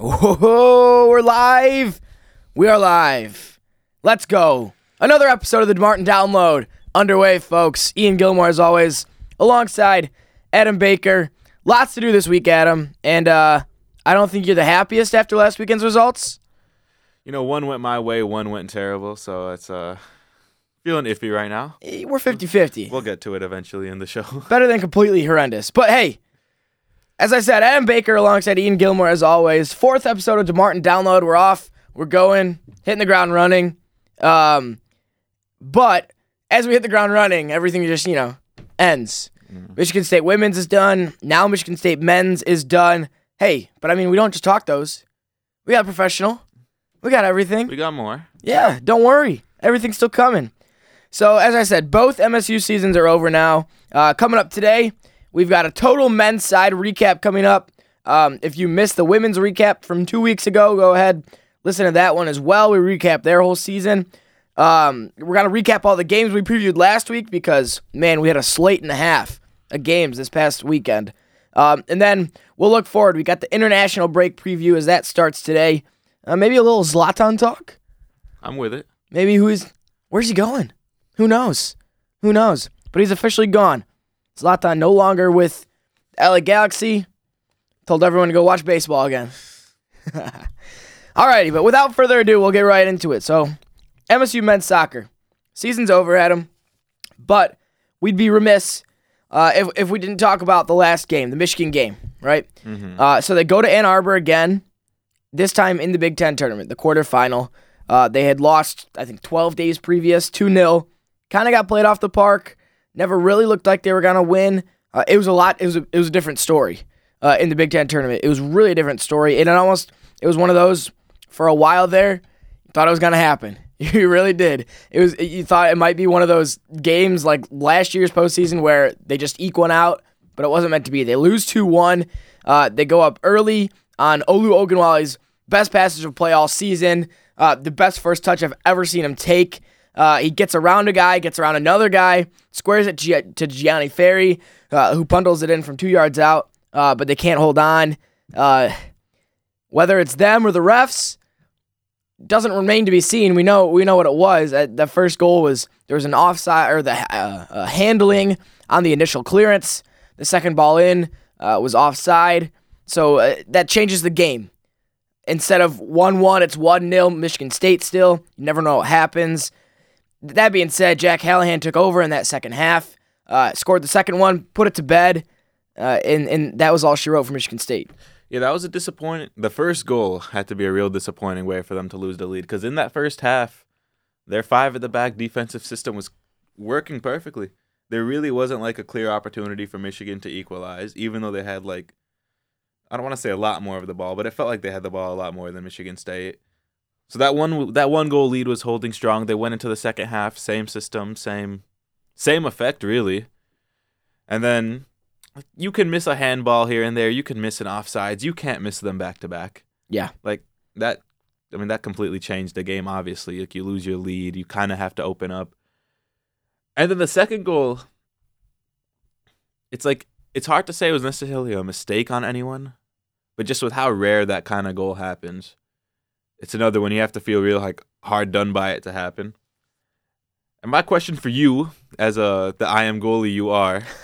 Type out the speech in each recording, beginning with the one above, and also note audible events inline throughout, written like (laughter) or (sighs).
Whoa, we're live. We are live. Let's go. Another episode of the Martin Download underway, folks. Ian Gilmore, as always, alongside Adam Baker. Lots to do this week, Adam. And uh, I don't think you're the happiest after last weekend's results. You know, one went my way, one went terrible, so it's uh feeling iffy right now. Eh, We're 50 50. We'll get to it eventually in the show. Better than completely horrendous. But hey, as I said, Adam Baker alongside Ian Gilmore, as always. Fourth episode of DeMartin Download. We're off. We're going, hitting the ground running. Um, but as we hit the ground running, everything just, you know, ends. Michigan State women's is done. Now Michigan State men's is done. Hey, but I mean, we don't just talk those. We got professional. We got everything. we got more. Yeah, don't worry. Everything's still coming. So, as I said, both MSU seasons are over now. Uh, coming up today, we've got a total men's side recap coming up. Um, if you missed the women's recap from two weeks ago, go ahead, listen to that one as well. We recap their whole season. Um, we're going to recap all the games we previewed last week because, man, we had a slate and a half of games this past weekend. Um, and then we'll look forward. We got the international break preview as that starts today. Uh, maybe a little Zlatan talk. I'm with it. Maybe who's where's he going? Who knows? Who knows? But he's officially gone. Zlatan no longer with LA Galaxy. Told everyone to go watch baseball again. (laughs) Alrighty, but without further ado, we'll get right into it. So, MSU men's soccer season's over, Adam. But we'd be remiss uh, if if we didn't talk about the last game, the Michigan game, right? Uh, so they go to Ann Arbor again this time in the Big Ten tournament, the quarterfinal. Uh, they had lost, I think, 12 days previous, 2 0. Kind of got played off the park. Never really looked like they were to win. Uh, it was a lot, it was a, it was a different story uh, in the Big Ten tournament. It was really a different story. And it almost, it was one of those for a while there, you thought it was to happen. (laughs) You really did. It was, you thought it might be one of those games like last year's postseason where they just eke one out, but it wasn't meant to be. They lose 2 1. Uh, they go up early on Olu Ogunwale's best passage of play all season. Uh, the best first touch I've ever seen him take. Uh, he gets around a guy, gets around another guy, squares it Gi- to Gianni Ferry, uh, who bundles it in from two yards out, uh, but they can't hold on. Uh, whether it's them or the refs doesn't remain to be seen. We know we know what it was. Uh, the first goal was there was an offside or the uh, handling on the initial clearance. The second ball in was offside, so that changes the game. Instead of one one, it's one 0 Michigan State still. You never know what happens. That being said, Jack Hallahan took over in that second half, uh, scored the second one, put it to bed, uh, and and that was all she wrote for Michigan State. Yeah, that was a disappointing. The first goal had to be a real disappointing way for them to lose the lead because in that first half, their five at the back defensive system was working perfectly. There really wasn't like a clear opportunity for Michigan to equalize, even though they had like, I don't want to say a lot more of the ball, but it felt like they had the ball a lot more than Michigan State. So that one that one goal lead was holding strong. They went into the second half, same system, same same effect really. And then you can miss a handball here and there, you can miss an offsides, you can't miss them back to back. Yeah, Like that I mean that completely changed the game obviously. Like you lose your lead, you kind of have to open up. And then the second goal it's like it's hard to say it was necessarily a mistake on anyone, but just with how rare that kind of goal happens, it's another one you have to feel real like hard done by it to happen. And my question for you, as a the I am goalie you are, (laughs)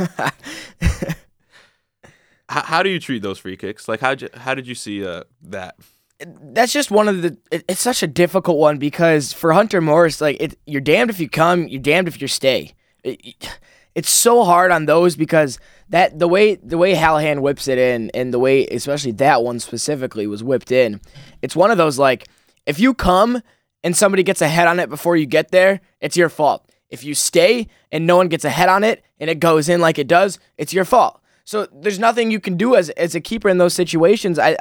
how, how do you treat those free kicks? Like how how did you see uh, that? that's just one of the. It, it's such a difficult one because for Hunter Morris, like it, you're damned if you come, you're damned if you stay. It- it's so hard on those because that the way the way Hallahan whips it in and the way especially that one specifically was whipped in, it's one of those like if you come and somebody gets a head on it before you get there, it's your fault. If you stay and no one gets a head on it and it goes in like it does, it's your fault. So there's nothing you can do as as a keeper in those situations. I,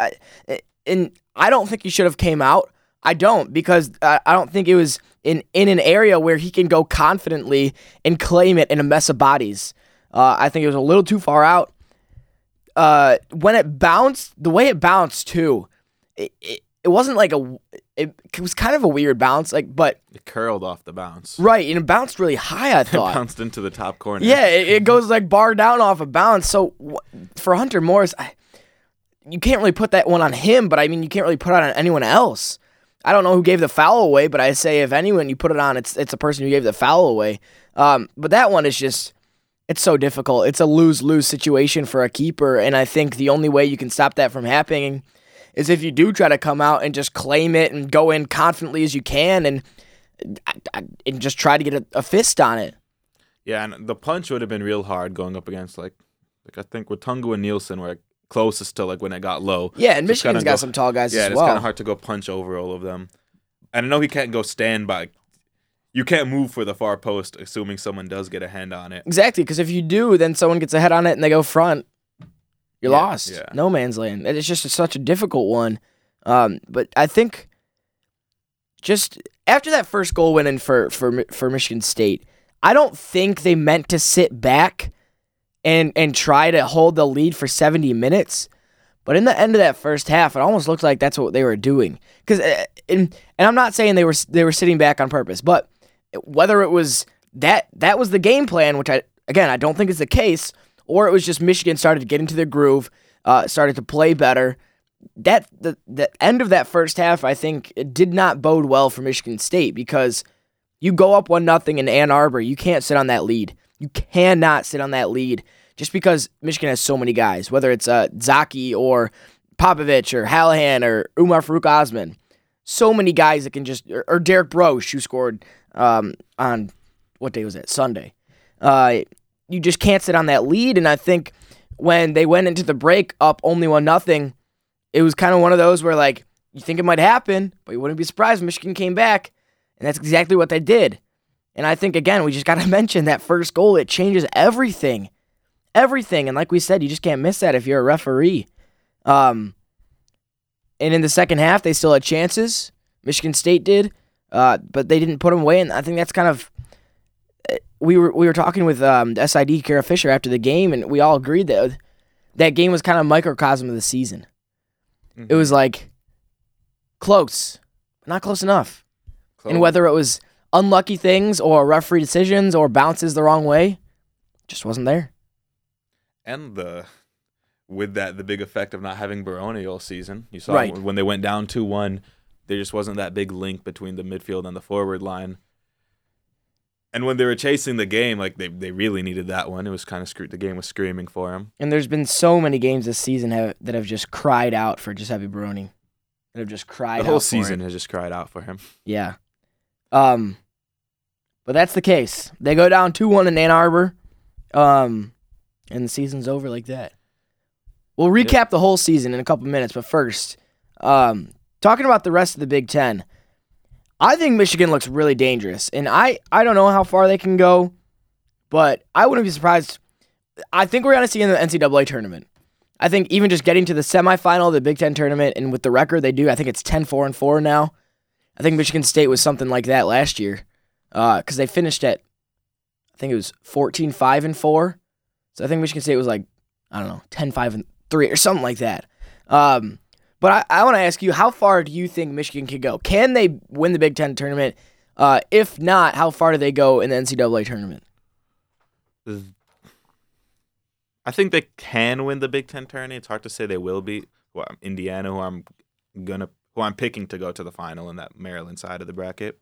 I and I don't think he should have came out. I don't because I, don't think it was in in an area where he can go confidently and claim it in a mess of bodies. Uh, I think it was a little too far out. Uh, when it bounced, the way it bounced too, it, it, it wasn't like a. It, it was kind of a weird bounce, like but It curled off the bounce. right, and it bounced really high. I (laughs) It thought. bounced into the top corner. Yeah, it, it goes like bar down off a bounce. So for Hunter Morris, I, you can't really put that one on him, but I mean, you can't really put it on anyone else. I don't know who gave the foul away, but I say if anyone you put it on, it's it's the person who gave the foul away. Um, but that one is just it's so difficult. It's a lose lose situation for a keeper, and I think the only way you can stop that from happening is if you do try to come out and just claim it and go in confidently as you can, and and just try to get a, a fist on it. Yeah, and the punch would have been real hard going up against like, like I think with Tungu and Nielsen were closest to like when it got low. Yeah, and kinda Michigan's got go- some tall guys Yeah, as and well. it's kind of hard to go punch over all of them. And I know he can't go stand by. You can't move for the far post, assuming someone does get a hand on it. Exactly, because if you do, then someone gets a head on it and they go front. You're Yeah, lost. yeah. No man's land. It's just such a difficult one. Um, but I think just after that first goal went in for for for Michigan State, I don't think they meant to sit back and and try to hold the lead for 70 minutes. But in the end of that first half, it almost looked like that's what they were doing. Because and and I'm not saying they were they were sitting back on purpose, but whether it was that that was the game plan, which I again I don't think is the case, or it was just Michigan started to get into the groove, uh, started to play better. That the the end of that first half, I think, it did not bode well for Michigan State because you go up one nothing in Ann Arbor, you can't sit on that lead. You cannot sit on that lead just because Michigan has so many guys, whether it's uh, Zaki or Popovich or Hallahan or Umar Farouk Osman. So many guys that can just, or, or Derek Broche, who scored um, on, what day was it? Sunday. Uh, you just can't sit on that lead. And I think when they went into the break up only one nothing, it was kind of one of those where like you think it might happen, but you wouldn't be surprised Michigan came back, and that's exactly what they did. And I think again, we just got to (laughs) mention that first goal. It changes everything, everything. And like we said, you just can't miss that if you're a referee. Um, and in the second half, they still had chances. Michigan State did, uh, but they didn't put them away. And I think that's kind of uh, we were we were talking with um, SID Kara Fisher after the game, and we all agreed that that game was kind of microcosm of the season. It was like close, not close enough. And whether it was unlucky things or referee decisions or bounces the wrong way, just wasn't there. and the with that the big effect of not having Barone all season. You saw Right. when they went down two one, there just wasn't that big link between the midfield and the forward line. And when they were chasing the game, like they, they really needed that one. It was kind of screwed. The game was screaming for him. And there's been so many games this season have, that have just cried out for Giuseppe Barone. That have just cried out. The whole season has just cried out for him. Yeah. Um, but that's the case. They go down 2 1 in Ann Arbor, um, and the season's over like that. We'll recap the whole season in a couple minutes, but first, um, talking about the rest of the Big Ten, I think Michigan looks really dangerous, and I, I don't know how far they can go, but I wouldn't be surprised. I think we're going to see in the NCAA tournament. I think even just getting to the semifinal of the Big Ten tournament, and with the record they do, I think it's 10 4 and 4 now. I think Michigan State was something like that last year because they finished at, I think it was 14 5 and 4. So I think Michigan State was like, I don't know, 10 5 and 3 or something like that. Um, but I, I want to ask you, how far do you think Michigan could go? Can they win the Big Ten tournament? Uh, if not, how far do they go in the NCAA tournament? I think they can win the Big Ten tournament. It's hard to say they will beat well, Indiana, who I'm gonna who I'm picking to go to the final in that Maryland side of the bracket.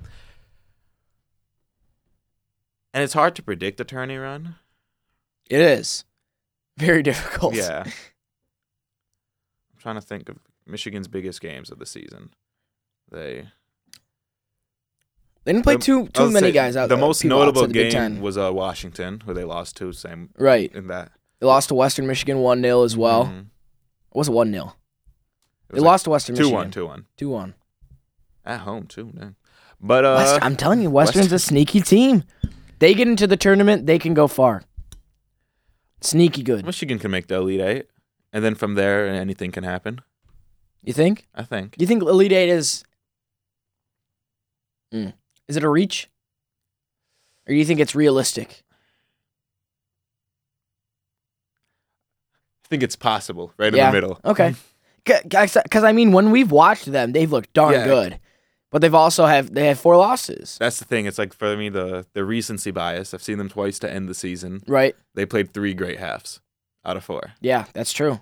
And it's hard to predict a tourney run. It is very difficult. Yeah. (laughs) I'm trying to think of Michigan's biggest games of the season. They They didn't play the- too too many guys out. There. The most notable the game was uh, Washington, who they lost to. Same right. in that. They lost to Western Michigan one 0 as well. Mhm. It was one 0 They like lost to Western 2-1, Michigan. one, two one Two one. at home too. Man. But uh, West, I'm telling you, Western's a sneaky team. They get into the tournament, they can go far. Sneaky good. Michigan can make the Elite Eight, and then from there, anything can happen. You think? I think. You think Elite Eight is? Mm. Is it a reach? Or do you think it's realistic? I think it's possible, right Yeah. in the middle. Okay. (laughs) Because I mean, when we've watched them, they've looked darn Yeah. good, but they've also have they have four losses, That's the thing. It's like for me the the recency bias. I've seen them twice to end the season. right? They played three great halves out of four. Yeah, that's true.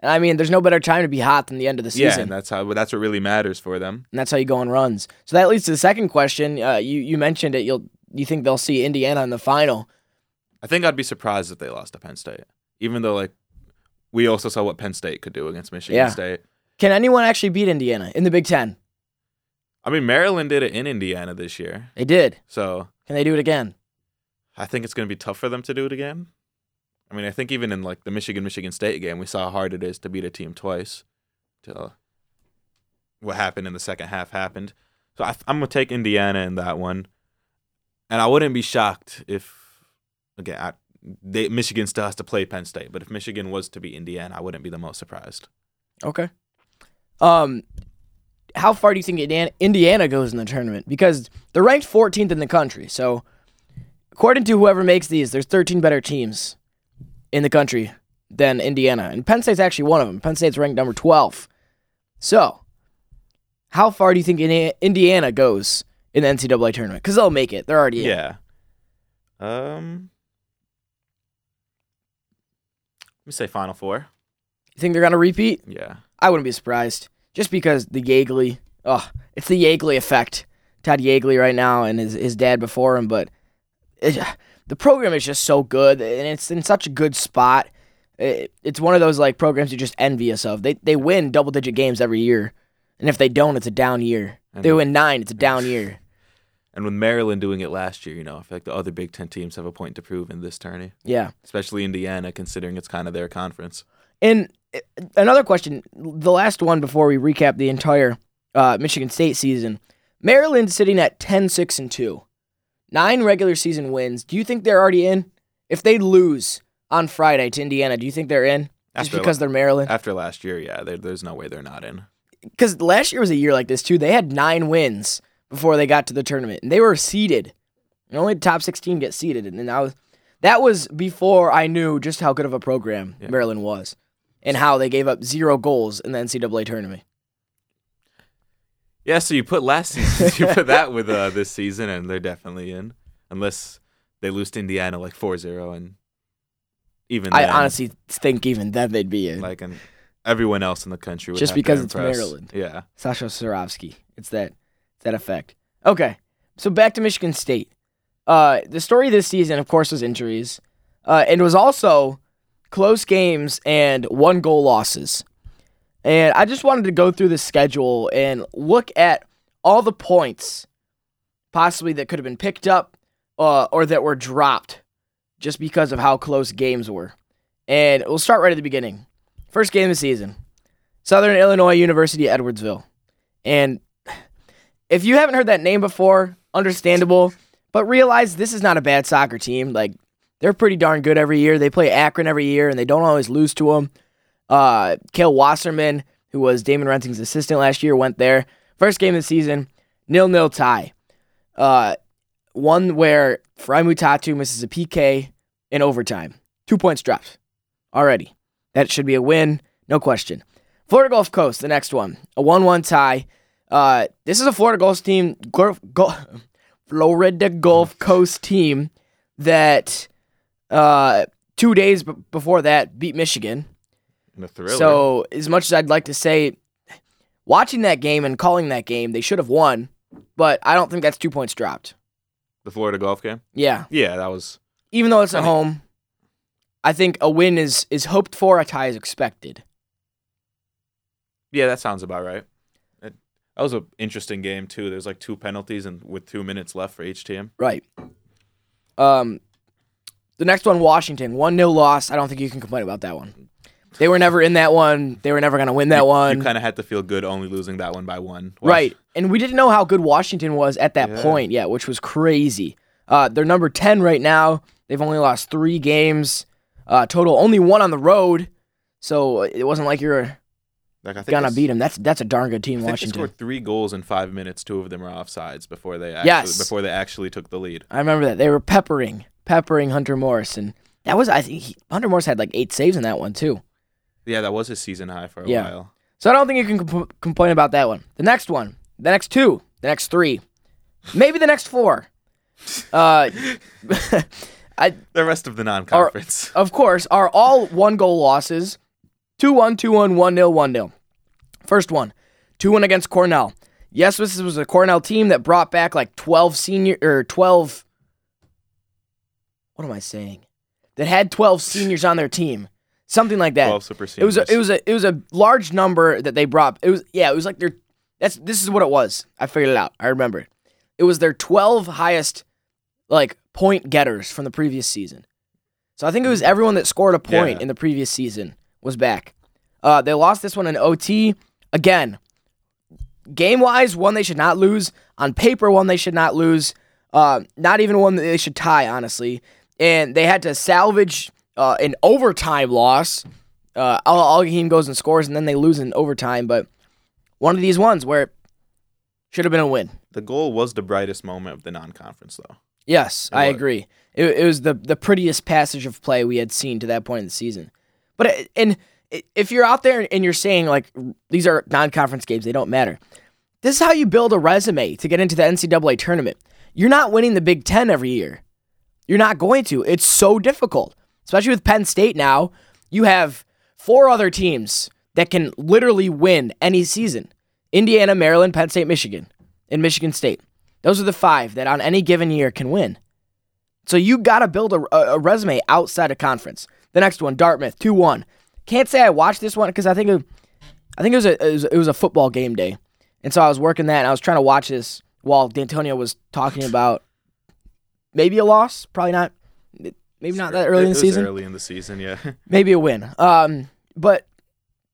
And I mean, there's no better time to be hot than the end of the season. Yeah, and that's how that's what really matters for them. and that's how you go on runs. So that leads to the second question. Uh, you you mentioned it. You'll you think they'll see Indiana in the final? I think I'd be surprised if they lost to Penn State, even though like we also saw what Penn State could do against Michigan Yeah. State. Can anyone actually beat Indiana in the Big Ten? I mean, Maryland did it in Indiana this year, They did. so Can they do it again? I think it's going to be tough for them to do it again. I mean, I think even in like the Michigan Michigan State game, we saw how hard it is to beat a team twice. To what happened in the second half happened. So I, I'm gonna take Indiana in that one, and I wouldn't be shocked if again I, they, Michigan still has to play Penn State, but if Michigan was to beat Indiana, I wouldn't be the most surprised. Okay. Um, how far do you think Indiana, goes in the tournament? Because they're ranked 14th in the country. So, according to whoever makes these, there's 13 better teams in the country than Indiana, and Penn State's actually one of them. Penn State's ranked number 12. So, how far do you think Indiana goes in the NCAA tournament? Because they'll make it. They're already in. Yeah. Um. Let me say Final Four. You think they're gonna repeat? Yeah. I wouldn't be surprised. Just because the Yeagley, oh, it's the Yeagley effect. Todd Yeagley right now and his, his dad before him, but it, the program is just so good and it's in such a good spot. It, it's one of those like programs you're just envious of. They they win double digit games every year, and if they don't, it's a down year. They win nine, it's a down (laughs) year. And with Maryland doing it last year, you know, I feel like the other Big Ten teams have a point to prove in this tourney, Yeah. especially Indiana, considering it's kind of their conference. And another question, the last one before we recap the entire uh, Michigan State season. Maryland sitting at 10 6 and 2. Nine regular season wins. Do you think they're already in? If they lose on Friday to Indiana, do you think they're in? Just After because they're Maryland? After last year, yeah, there, there's no way they're not in. Because last year was a year like this too. They had nine wins before they got to the tournament, and they were seeded. And only the top 16 get seeded. And that was, that was before I knew just how good of a program Yeah. Maryland was and how they gave up zero goals in the NCAA tournament. Yeah, so you put last season, (laughs) you put that with uh, this season, and they're definitely in, unless they lose to Indiana like 4-0, and even I then, honestly think even then they'd be in. like and everyone else in the country would Just because it's. Maryland. Yeah, Sasho Cirovski. It's that it's that effect. Okay. So back to Michigan State. Uh the story this season, of course, was injuries. Uh and it was also close games and one goal losses. And I just wanted to go through the schedule and look at all the points possibly that could have been picked up uh, or that were dropped just because of how close games were. And we'll start right at the beginning. First game of the season. Southern Illinois University Edwardsville. And if you haven't heard that name before, understandable, but realize this is not a bad soccer team. Like they're pretty darn good every year. They play Akron every year and they don't always lose to them. Uh, Kale Wasserman, who was Damon Rensing's assistant last year, went there. First game of the season, nil nil tie. Uh, one where Fry misses a PK in overtime. Two points dropped already. That should be a win, no question. Florida Gulf Coast, the next one, a one-one tie. Uh, this is a Florida Gulf team, Gulf, Gulf, (laughs) Florida Gulf Coast team that uh, two days b- before that beat Michigan. in a thriller. So as much as I'd like to say, watching that game and calling that game, they should have won, but I don't think that's two points dropped. the Florida golf game. Yeah, Yeah, that was. even though it's at I mean- home, I think a win is is hoped for, a tie is expected. Yeah, that sounds about right. It, that was an interesting game too. There's like two penalties and with two minutes left for each team. Right. Um, the next one, Washington, one 0 loss. I don't think you can complain about that one. They were never in that one. They were never going to win that you, one. You kind of had to feel good only losing that one by one. Right. And we didn't know how good Washington was at that Yeah. point yet, which was crazy. Uh, they're number 10 right now. They've only lost three games uh, total, only one on the road. So it wasn't like you're Like I think going to beat them. That's that's a darn good team, I Washington. scored three goals in five minutes. Two of them were offsides before they actually, Yes. before they actually took the lead. I remember that. They were peppering, peppering Hunter Morris. And that was, I think, he, Hunter Morris had like eight saves in that one, too. Yeah, that was his season high for a Yeah. while. So I don't think you can compl- complain about that one. The next one, the next two, the next three, maybe the next four. Uh, (laughs) I The rest of the non-conference. (laughs) of course are all one goal losses. 2 1, 2 1, 1 0, 1 0. First one 2 1 against Cornell. Yes, this was a Cornell team that brought back like 12 senior or 12. What am I saying? That had 12 seniors on their team. Something like that. 12 super seniors. It was a, it was a it was a large number that they brought. It was yeah, it was like their that's this is what it was. I figured it out. I remember it. It was their 12 highest like point getters from the previous season. So I think it was everyone that scored a point Yeah. in the previous season was back. Uh, they lost this one in OT again. Game wise, one they should not lose. On paper, one they should not lose. Uh, not even one that they should tie, honestly. And they had to salvage uh, an overtime loss. Uh, Al goes and scores, and then they lose in overtime. But one of these ones where it should have been a win. the goal was the brightest moment of the non-conference, though. Yes, It I was. agree. It, it was the the prettiest passage of play we had seen to that point in the season. But it, and if you're out there and you're saying like these are non-conference games, they don't matter. This is how you build a resume to get into the NCAA tournament. You're not winning the Big Ten every year. You're not going to. It's so difficult, especially with Penn State now. You have four other teams that can literally win any season Indiana, Maryland, Penn State, Michigan, and Michigan State. Those are the five that on any given year can win. So you got to build a, a, resume outside of conference. The next one, Dartmouth, 2 1. Can't say I watched this one because I think it, I think it was, a, it was it was a football game day. And so I was working that and I was trying to watch this while D'Antonio was talking about maybe a loss, probably not, maybe not that early in the season Early in the season, yeah. (laughs) maybe a win. Um, but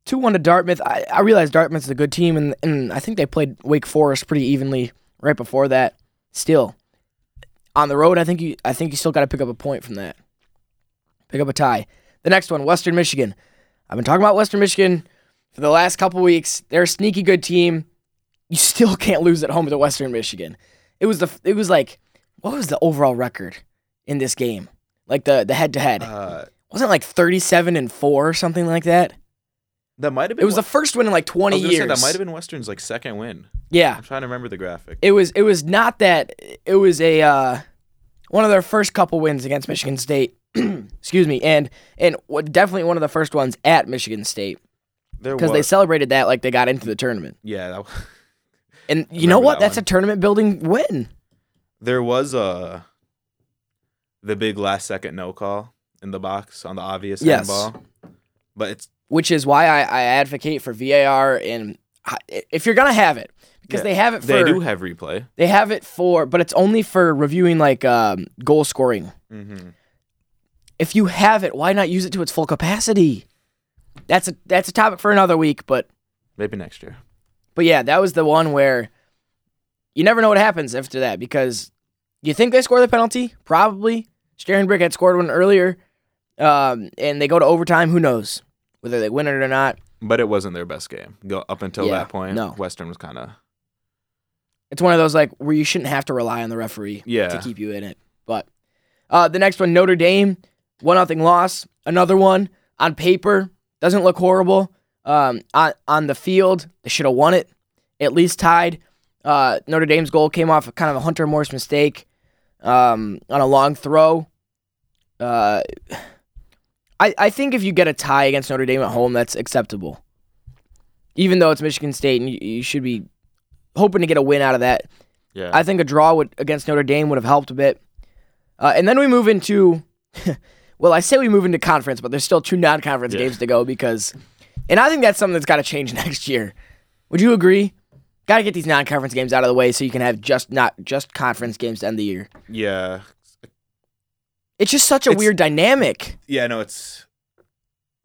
two one to Dartmouth. I, I realize Dartmouth's a good team, and and I think they played Wake Forest pretty evenly right before that. Still, on the road, I think you I think you still got to pick up a point from that. Pick up a tie. The next one, Western Michigan. I've been talking about Western Michigan for the last couple weeks. They're a sneaky good team. You still (laughs) can't lose at home to Western Michigan. It was the it was like what was the overall record in this game? Like the the head to head wasn't it like 37 and 4 or something like that that might have been. it was the first win in like I 20 was gonna say, years that might have been Western's like second win. yeah I'm trying to remember the graphic. it was it was not that it was a uh one of their first couple wins against michigan state (clears throat) excuse me and and what- definitely one of the first ones at michigan state because they celebrated that like they got into the tournament yeah, that, (laughs) and you know what that that's one. a tournament building win there was a the big last second no call in the box on the obvious Yes. handball, but it's which is why i, I advocate for var and if you're gonna have it because Yeah, they have it for they do have replay. they have it for but it's only for reviewing like um, goal scoring Mm-hmm. if you have it, why not use it to its full capacity? That's a that's a topic for another week, but Maybe next year. but yeah, that was the one where you never know what happens after that because you think they score the penalty, probably. Sterenbrick had scored one earlier, um, and they go to overtime. Who knows whether they win it or not? But it wasn't their best game. Go up until Yeah, that point. no. Western was kind of It's one of those like where you shouldn't have to rely on the referee Yeah. to keep you in it. But uh, the next one, Notre Dame, one nothing loss. Another one on paper doesn't look horrible. Um, on on the field, they should have won it, at least tied. Uh, Notre Dame's goal came off of kind of a Hunter Morse mistake um, on a long throw. Uh, I I think if you get a tie against Notre Dame at home, that's acceptable. Even though it's Michigan State, and you, you should be hoping to get a win out of that. yeah. I think a draw would against Notre Dame would have helped a bit. Uh, and then we move into, (laughs) well, I say we move into conference, but there's still two non-conference Yeah. games to go because, and I think that's something that's got to change (laughs) next year. Would you agree? Got to get these non-conference games out of the way so you can have just not just conference games to end the year. yeah. It's just such a It's- weird dynamic Yeah, no, it's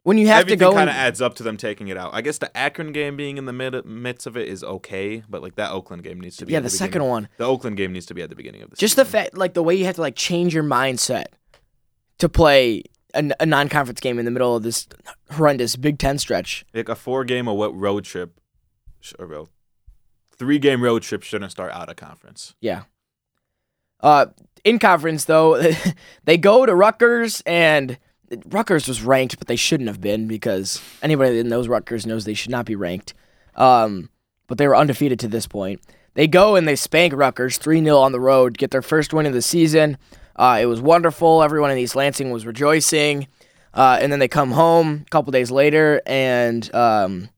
when you have everything to go. kind of adds up to them taking it out. I guess the Akron game being in the mid- midst of it is okay, but like that Oakland game needs to be. yeah, at the the second one, The Oakland game needs to be at the beginning of the just the fact, like the way you have to like change your mindset to play a, a non-conference game in the middle of this horrendous Big Ten stretch. like a four game or what road trip, or well, three game road trip shouldn't start out of conference. Yeah. Uh, in conference though, (laughs) they go to Rutgers, and Rutgers was ranked, but they shouldn't have been because anybody that knows Rutgers knows they should not be ranked. Um, but they were undefeated to this point. They go and they spank Rutgers 3 0 on the road, get their first win of the season. Uh, it was wonderful. Everyone in East Lansing was rejoicing. Uh, and then they come home a couple days later, and um,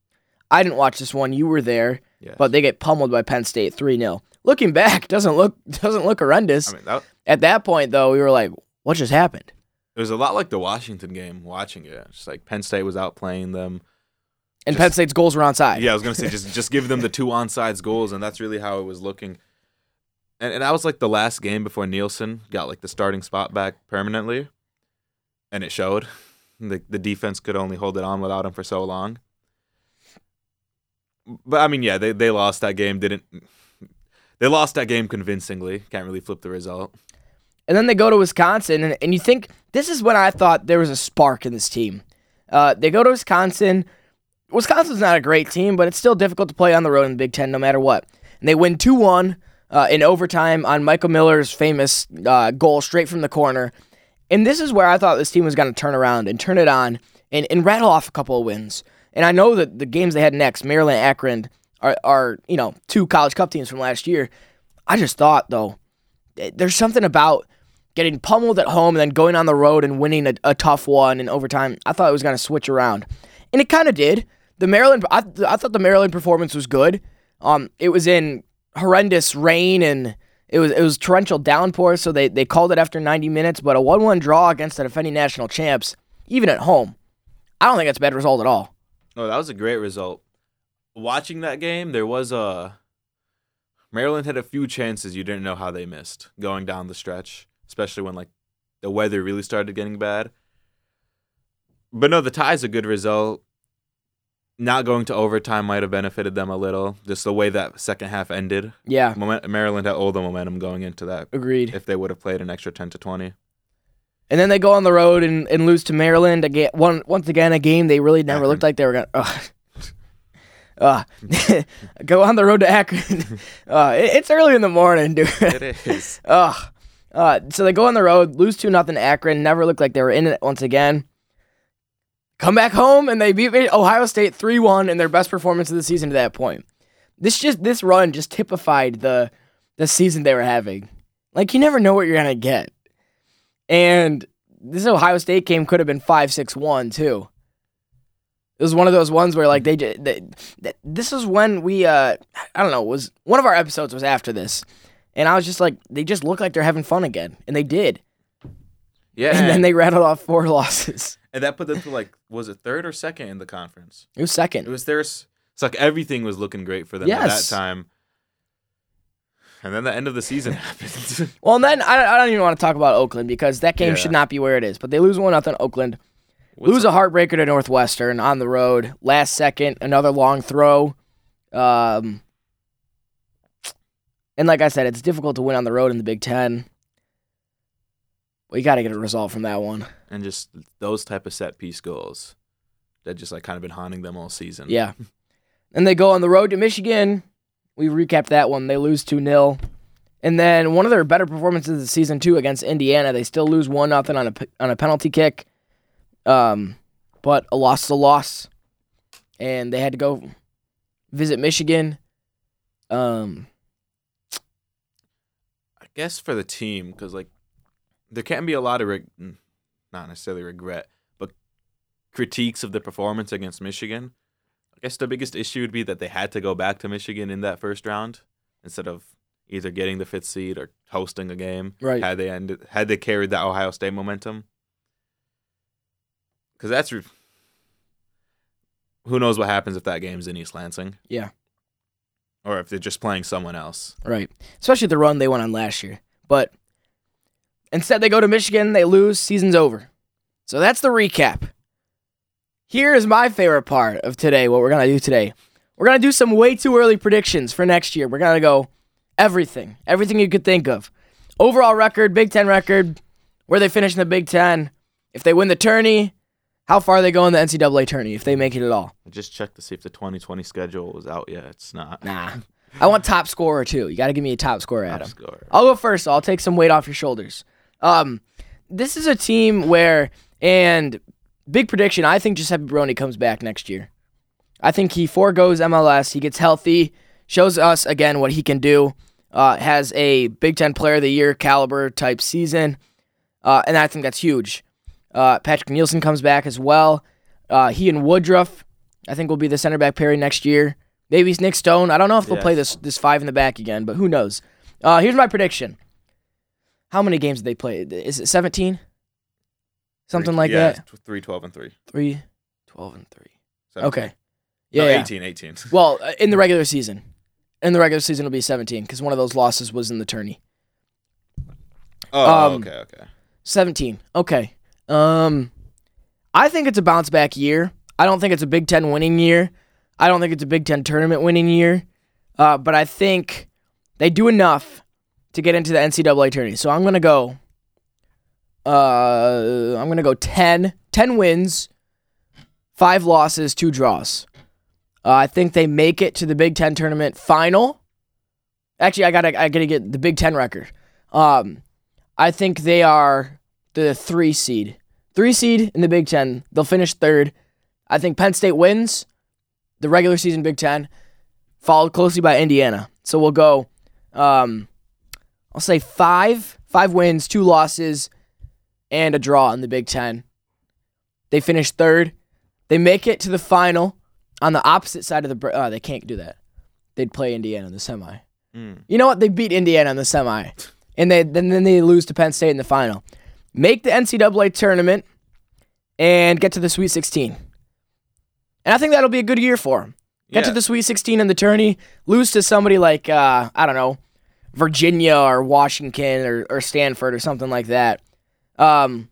I didn't watch this one. You were there, Yes. but they get pummeled by Penn State three 0 Looking back, (laughs) doesn't look doesn't look horrendous. I mean, that, At that point, though, we were like, "What just happened?" it was a lot like the Washington game. Watching it, it's like Penn State was outplaying them. And Just- Penn State's goals were onside. Yeah, I was gonna say (laughs) just just give them the two onside goals, and that's really how it was looking. And and that was like the last game before Nielsen got like the starting spot back permanently, and it showed. (laughs) The the defense could only hold it on without him for so long. But I mean, yeah, they they lost that game. Didn't they lost that game convincingly? Can't really flip the result. And then they go to Wisconsin, and, and you think this is when I thought there was a spark in this team. Uh, they go to Wisconsin. Wisconsin's not a great team, but it's still difficult to play on the road in the Big Ten no matter what. And they win 2 1 uh, in overtime on Michael Miller's famous uh, goal straight from the corner. And this is where I thought this team was going to turn around and turn it on and, and rattle off a couple of wins. And I know that the games they had next, Maryland, Akron, are, are you know two College Cup teams from last year. I just thought though, there's something about getting pummeled at home and then going on the road and winning a, a tough one in overtime. I thought it was going to switch around, and it kind of did. The Maryland, I, I thought the Maryland performance was good. Um, it was in horrendous rain and it was it was torrential downpour, so they they called it after 90 minutes. But a one-one draw against the defending national champs, even at home, I don't think that's a bad result at all. Oh, that was a great result. Watching that game, there was a Maryland had a few chances you didn't know how they missed going down the stretch, especially when like the weather really started getting bad. But no, the tie's a good result. Not going to overtime might have benefited them a little. Just the way that second half ended. Yeah, Moment- Maryland had all the momentum going into that. agreed. If they would have played an extra ten to twenty, And then they go on the road and, and lose to Maryland again. One once again a game they really never Akron. looked like they were gonna. Uh, uh, (laughs) (laughs) go on the road to Akron. (laughs) uh, it- it's early in the morning, dude. it is. Ugh. Uh, so they go on the road, lose two nothing to Akron. Never looked like they were in it once again. Come back home and they beat Ohio State three one in their best performance of the season to that point. This just this run just typified the the season they were having. Like you never know what you're gonna get. And this Ohio State game could have been five six one too. It was one of those ones where like they, ju- they, this is when we uh I don't know was one of our episodes was after this, and I was just like they just look like they're having fun again, and they did, Yeah, and then they rattled off four (laughs) losses. and that put them to like was it third or second in the conference? It was second. It was theirs. It's like everything was looking great for them Yes. at that time. And then the end of the season happened. (laughs) Well, and then I, I don't even want to talk about Oakland because that game Yeah. should not be where it is. But they lose one nothing Oakland. What's lose a heartbreaker to Northwestern on the road. Last second, another long throw. Um, and like I said, it's difficult to win on the road in the Big Ten. We got to get a result from that one. and just those type of set piece goals that just like kind of been haunting them all season. Yeah. And they go on the road to Michigan. We recapped that one. They lose 2 0. And then one of their better performances of the season, too, against Indiana. They still lose 1 0 on a, on a penalty kick. Um, but a loss is a loss. And they had to go visit Michigan. Um, I guess for the team because like there can be a lot of mm, not necessarily regret, but critiques of the performance against Michigan. I guess the biggest issue would be that they had to go back to Michigan in that first round instead of either getting the fifth seed or hosting a game. Right. Had they ended, had they carried the Ohio State momentum, because that's re- who knows what happens if that game's in East Lansing. Yeah. Or if they're just playing someone else. Right. Especially the run they went on last year. But instead, they go to Michigan, they lose, season's over. So that's the recap. Here is my favorite part of today, what we're going to do today. We're going to do some way too early predictions for next year. We're going to go everything, everything you could think of. Overall record, Big Ten record, where they finish in the Big Ten, if they win the tourney, how far they go in the NCAA tourney, if they make it at all. I just checked to see if the 2020 schedule was out yet. It's not. Nah. I want top scorer, too. You got to give me a top scorer, Top Adam. scorer. I'll go first. I'll take some weight off your shoulders. Um, this is a team where, and big prediction, I think Giuseppe Barone comes back next year. I think he foregoes MLS. He gets healthy, shows us again what he can do. Uh, has a Big Ten Player of the Year caliber type season, uh, and I think that's huge. Uh, Patrick Nielsen comes back as well. Uh, he and Woodruff, I think, will be the center back pairing next year. Maybe it's Nick Stone. I don't know if they'll play this this five in the back again, but who knows? Uh, here's my prediction. How many games did they play? Is it 17? Something like yeah, that? tw- 3, 12, and 3. 3, 12, and 3. 17. Okay. No, Yeah. yeah. 18, 18. (laughs) Well, uh, in the regular season. In the regular season, it'll be 17 because one of those losses was in the tourney. Oh, Um, okay, okay. 17. Okay. Um, I think it's a bounce back year. I don't think it's a Big Ten winning year. I don't think it's a Big Ten tournament winning year. Uh, but I think they do enough to get into the NCAA tourney. So I'm gonna go. Uh, I'm gonna go 10, 10 wins, five losses, two draws. Uh, I think they make it to the Big Ten tournament final. Actually, I gotta I gotta get the Big Ten record. Um, I think they are the three seed. Three seed in the Big Ten. They'll finish third. I think Penn State wins the regular season Big Ten, followed closely by Indiana. So we'll go, um, I'll say five, five wins, two losses, and a draw in the Big Ten. They finish third. They make it to the final on the opposite side of the. Uh, they can't do that. They'd play Indiana in the semi. Mm. You know what? They beat Indiana in the semi, and they then then they lose to Penn State in the final. Make the NCAA tournament and get to the Sweet 16. And I think that'll be a good year for them. Get to the Sweet 16 in the tourney, lose to somebody like uh, I don't know, Virginia or Washington or, or Stanford or something like that. Um,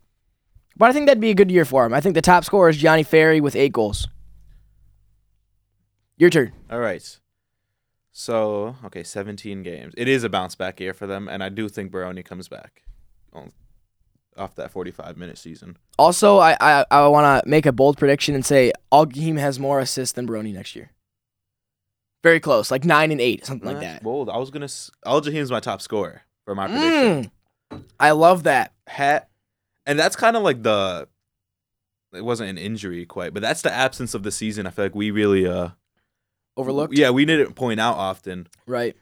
but I think that'd be a good year for him. I think the top scorer is Johnny Ferry with eight goals. Your turn. All right. So, okay, 17 games. It is a bounce back year for them, and I do think Barone comes back on- off that 45 minute season. Also, I I, I want to make a bold prediction and say Algheim has more assists than Brony next year. Very close, like nine and eight, something like that. bold. I was going to. Al Jahim's my top scorer for my prediction. Mm, I love that. Hat. And that's kind of like the. It wasn't an injury quite, but that's the absence of the season. I feel like we really. uh Overlooked, Yeah, we didn't point out often. right?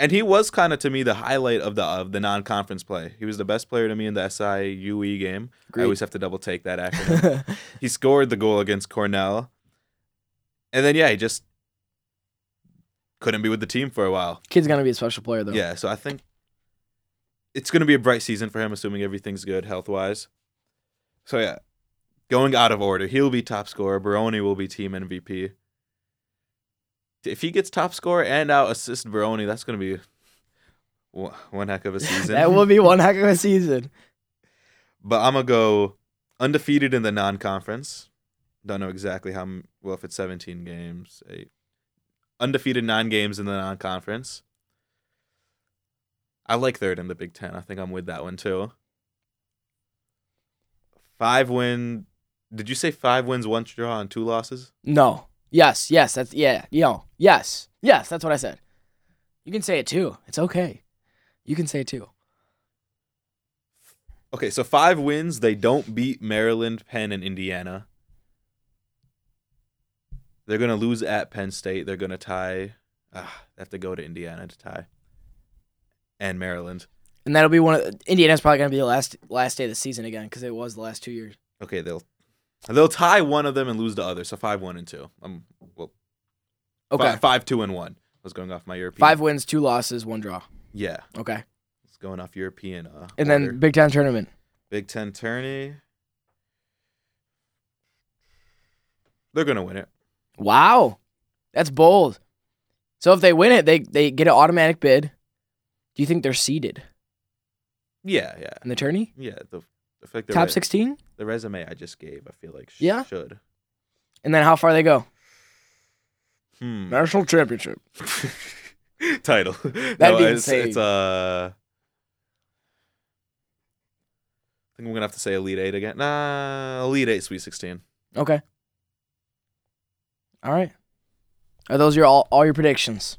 And he was kind of to me the highlight of the of the non conference play. He was the best player to me in the SI UE game. I always have to double take that acronym. (laughs) he scored the goal against Cornell, and then yeah, he just couldn't be with the team for a while. Kid's gonna be a special player though. Yeah, so I think it's gonna be a bright season for him, assuming everything's good health wise. So yeah, going out of order, he'll be top scorer. Barone will be team MVP. If he gets top scorer and out assist Barone, that's gonna be one heck of a season. that will be one heck of a season. But I'm gonna go undefeated in the non-conference. Don't know exactly how. Well, if it's 17 games, eight. Undefeated nine games in the non-conference. I like third in the Big Ten. I think I'm with that one too. Five win. Did you say five wins, one draw, and two losses? No. Yes. Yes. That's yeah. You know. Yes. Yes. That's what I said. You can say it too. It's okay. You can say it too. Okay, so five wins. They don't beat Maryland, Penn, and Indiana. They're gonna lose at Penn State. They're gonna tie. Ah, they have to go to Indiana to tie. And Maryland. And that'll be one of Indiana's probably gonna be the last last day of the season again because it was the last two years. Okay, they'll they'll tie one of them and lose the other. So five, one, and two. Um, well, Okay. fi- five, two, and one. I was going off my European. Five wins, two losses, one draw. Yeah, Okay. it's going off European. Uh, And order. then Big Ten tournament. Big Ten tourney. They're gonna win it. Wow. That's bold. So if they win it, they they get an automatic bid. Do you think they're seeded Yeah, yeah, in the tourney? yeah. The, I feel like the Top re- 16? The resume I just gave, I feel like sh- Yeah? should. And then how far they go? Hmm. National championship. (laughs) Title. (laughs) That'd be it's, insane. It's uh. I think I'm gonna have to say Elite Eight again. Nah, Elite Eight, Sweet Sixteen. Okay. All right. Are those your all, all your predictions?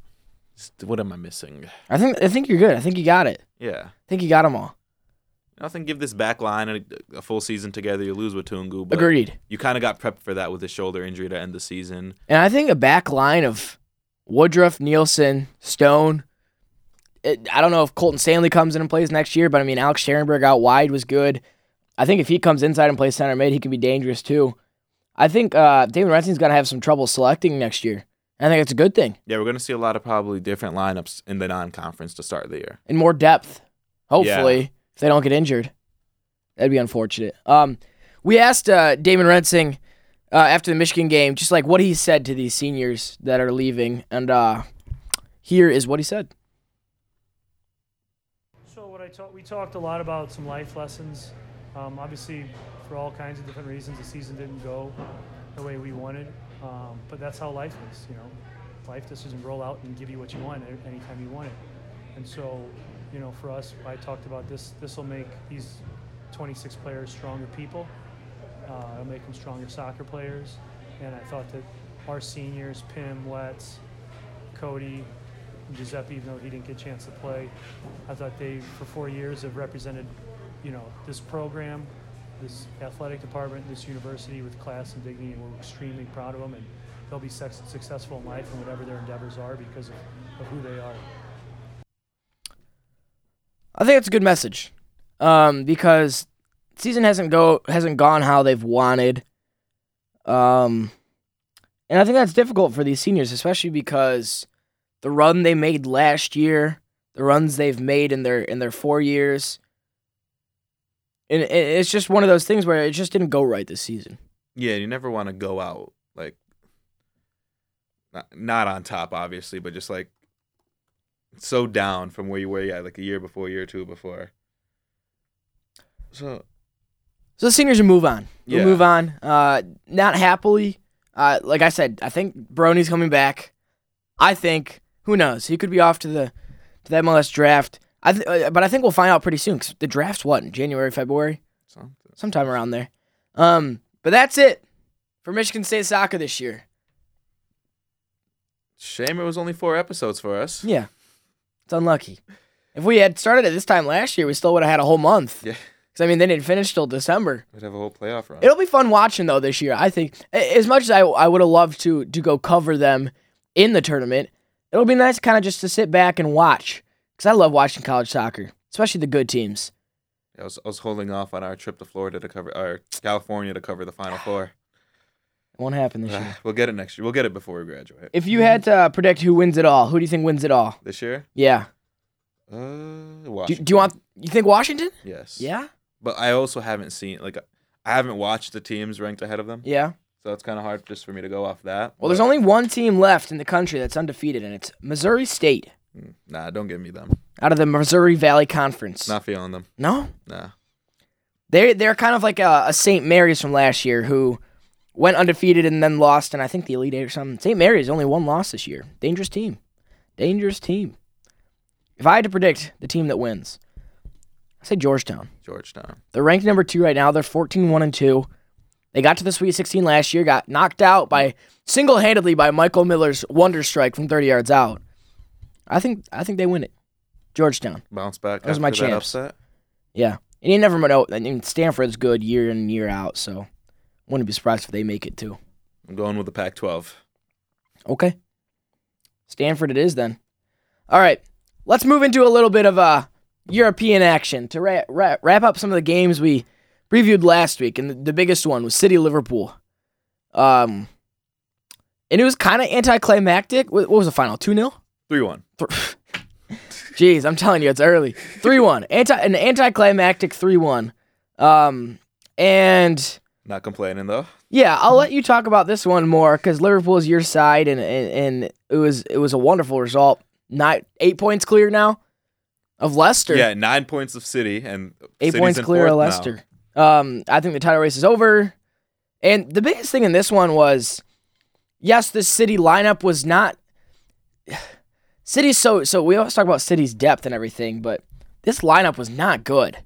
What am I missing? I think I think you're good. I think you got it. Yeah. I think you got them all. I think give this back line a, a full season together. You lose with Tungu, but Agreed. you kind of got prepped for that with his shoulder injury to end the season. And I think a back line of Woodruff, Nielsen, Stone. It, I don't know if Colton Stanley comes in and plays next year, but I mean Alex Scherenberg out wide was good. I think if he comes inside and plays center mid, he can be dangerous too. I think uh, David Rensing's going to have some trouble selecting next year. I think it's a good thing Yeah, we're gonna see a lot of probably different lineups in the non-conference to start the year. In more depth. Hopefully, if they don't get injured, that'd be unfortunate. Um, we asked uh, Damon Rensing uh, after the Michigan game, just like what he said to these seniors that are leaving, and uh, here is what he said. So what I talked, we talked a lot about some life lessons. Um, obviously, for all kinds of different reasons, the season didn't go the way we wanted. Um, but that's how life is, you know. Life just doesn't roll out and give you what you want anytime you want it. And so, you know, for us, I talked about this. This will make these 26 players stronger people. Uh, it'll make them stronger soccer players. And I thought that our seniors, Pim, Letts, Cody, Giuseppe, even though he didn't get a chance to play, I thought they, for four years, have represented, you know, this program, this athletic department, this university with class and dignity, and we're extremely proud of them. And they'll be successful in life and whatever their endeavors are because of, of who they are. I think it's a good message, um, because season hasn't go hasn't gone how they've wanted, um, and I think that's difficult for these seniors, especially because the run they made last year, the runs they've made in their in their four years, and it's just one of those things where it just didn't go right this season. Yeah, you never want to go out like not, not on top, obviously, but just like so down from where you were, yeah, like a year before, a year or two before. So So the seniors will move on. We'll Yeah. move on. Uh, not happily. Uh, like I said, I think Barone's coming back. I think who knows? He could be off to the to the MLS draft. I th- uh, but I think we'll find out pretty soon because the draft's what in January, February, something. sometime around there. Um, but that's it for Michigan State soccer this year. Shame it was only four episodes for us. Yeah, it's unlucky. If we had started at this time last year, we still would have had a whole month. Yeah. Because I mean, they didn't finish till December. We'd have a whole playoff run. It'll be fun watching though this year. I think as much as I I would have loved to to go cover them in the tournament, it'll be nice kind of just to sit back and watch because I love watching college soccer, especially the good teams. I was, I was holding off on our trip to Florida to cover, or California to cover the Final (sighs) Four. It won't happen this (sighs) year. we'll get it next year. We'll get it before we graduate. If you had to uh, predict who wins it all, who do you think wins it all? This year, Yeah. uh, Do, Washington. do you want? You think Washington? Yes. Yeah. But I also haven't seen like I haven't watched the teams ranked ahead of them, Yeah. so it's kind of hard just for me to go off that. Well, there's but- only one team left in the country that's undefeated, and it's Missouri State Hmm. Nah, don't give me them. out of the Missouri Valley Conference. Not feeling them. No. Nah. They they're kind of like uh, a, a St. Mary's from last year who went undefeated and then lost, and I think the Elite Eight or something. St. Mary's only one loss this year. Dangerous team. Dangerous team. If I had to predict the team that wins, I say Georgetown. Georgetown. They're ranked number two right now. They're 14 1 and 2. They got to the Sweet 16 last year, got knocked out by single handedly by Michael Miller's wonder strike from 30 yards out. I think I think they win it. Georgetown. Bounce back. Are after my that champs. upset. Yeah. And you never know. I mean, Stanford's good year in and year out, so wouldn't be surprised if they make it too. I'm going with the Pac-12. Okay. Stanford it is then. All right. Let's move into a little bit of uh, European action to ra- ra- wrap up some of the games we previewed last week. And the, the biggest one was City Liverpool. Um, and it was kind of anticlimactic. What, was the final? 2 0? Three-one. Jeez, I'm telling you, it's early. 3 1. Anti- an anticlimactic 3 1. Um, and. Not complaining though. Yeah, I'll let you talk about this one more because Liverpool is your side, and, and and it was it was a wonderful result. Not eight points clear now of Leicester. Yeah, nine points of City and eight City's points clear of fourth now. Leicester. Um, I think the title race is over, and the biggest thing in this one was, yes, the City lineup was not. City's so so. We always talk about City's depth and everything, but this lineup was not good.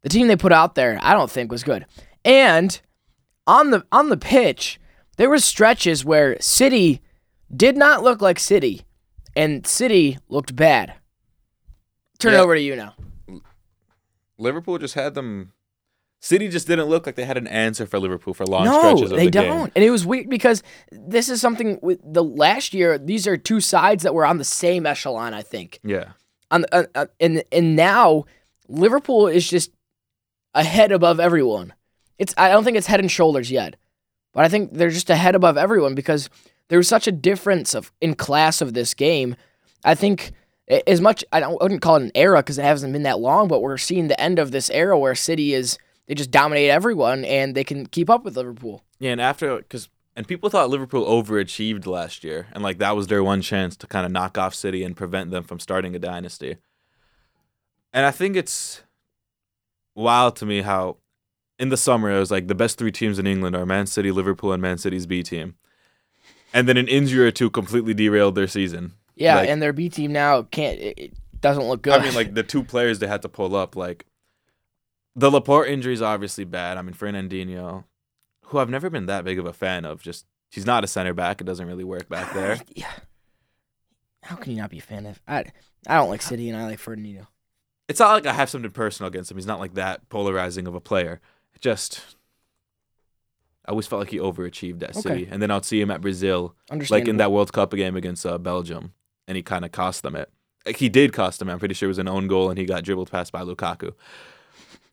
The team they put out there, I don't think was good. And on the on the pitch, there were stretches where City did not look like City, and City looked bad. Turn it over to you now. Liverpool just had them. City just didn't look like they had an answer for Liverpool for long no, stretches of they the don't. game. And it was weird because this is something with the last year. These are two sides that were on the same echelon. I think. Yeah. On uh, uh, and and now Liverpool is just ahead above everyone. It's I don't think it's head and shoulders yet, but I think they're just ahead above everyone because there was such a difference of in class of this game. I think as much I, don't, I wouldn't call it an era because it hasn't been that long, but we're seeing the end of this era where City is they just dominate everyone and they can keep up with Liverpool. Yeah, and after because and people thought Liverpool overachieved last year, and like that was their one chance to kind of knock off City and prevent them from starting a dynasty. And I think it's wild to me how in the summer it was like the best three teams in England are Man City, Liverpool, and Man City's B team, and then an injury or two completely derailed their season. Yeah, Like- and their B team now can't it, it doesn't look good. I mean, like the two players they had to pull up, like the Laporte injury is obviously bad. I mean, Fernandinho, who I've never been that big of a fan of, just he's not a center back. It doesn't really work back (sighs) there. yeah. How can you not be a fan of? I I don't like City and I like Fernandinho. It's not like I have something personal against him. He's not like that polarizing of a player. It just I always felt like he overachieved at Okay. City, and then I'd see him at Brazil, like in that World Cup game against uh, Belgium, and he kind of cost them it. Like he did cost them. I'm pretty sure it was an own goal, and he got dribbled past by Lukaku.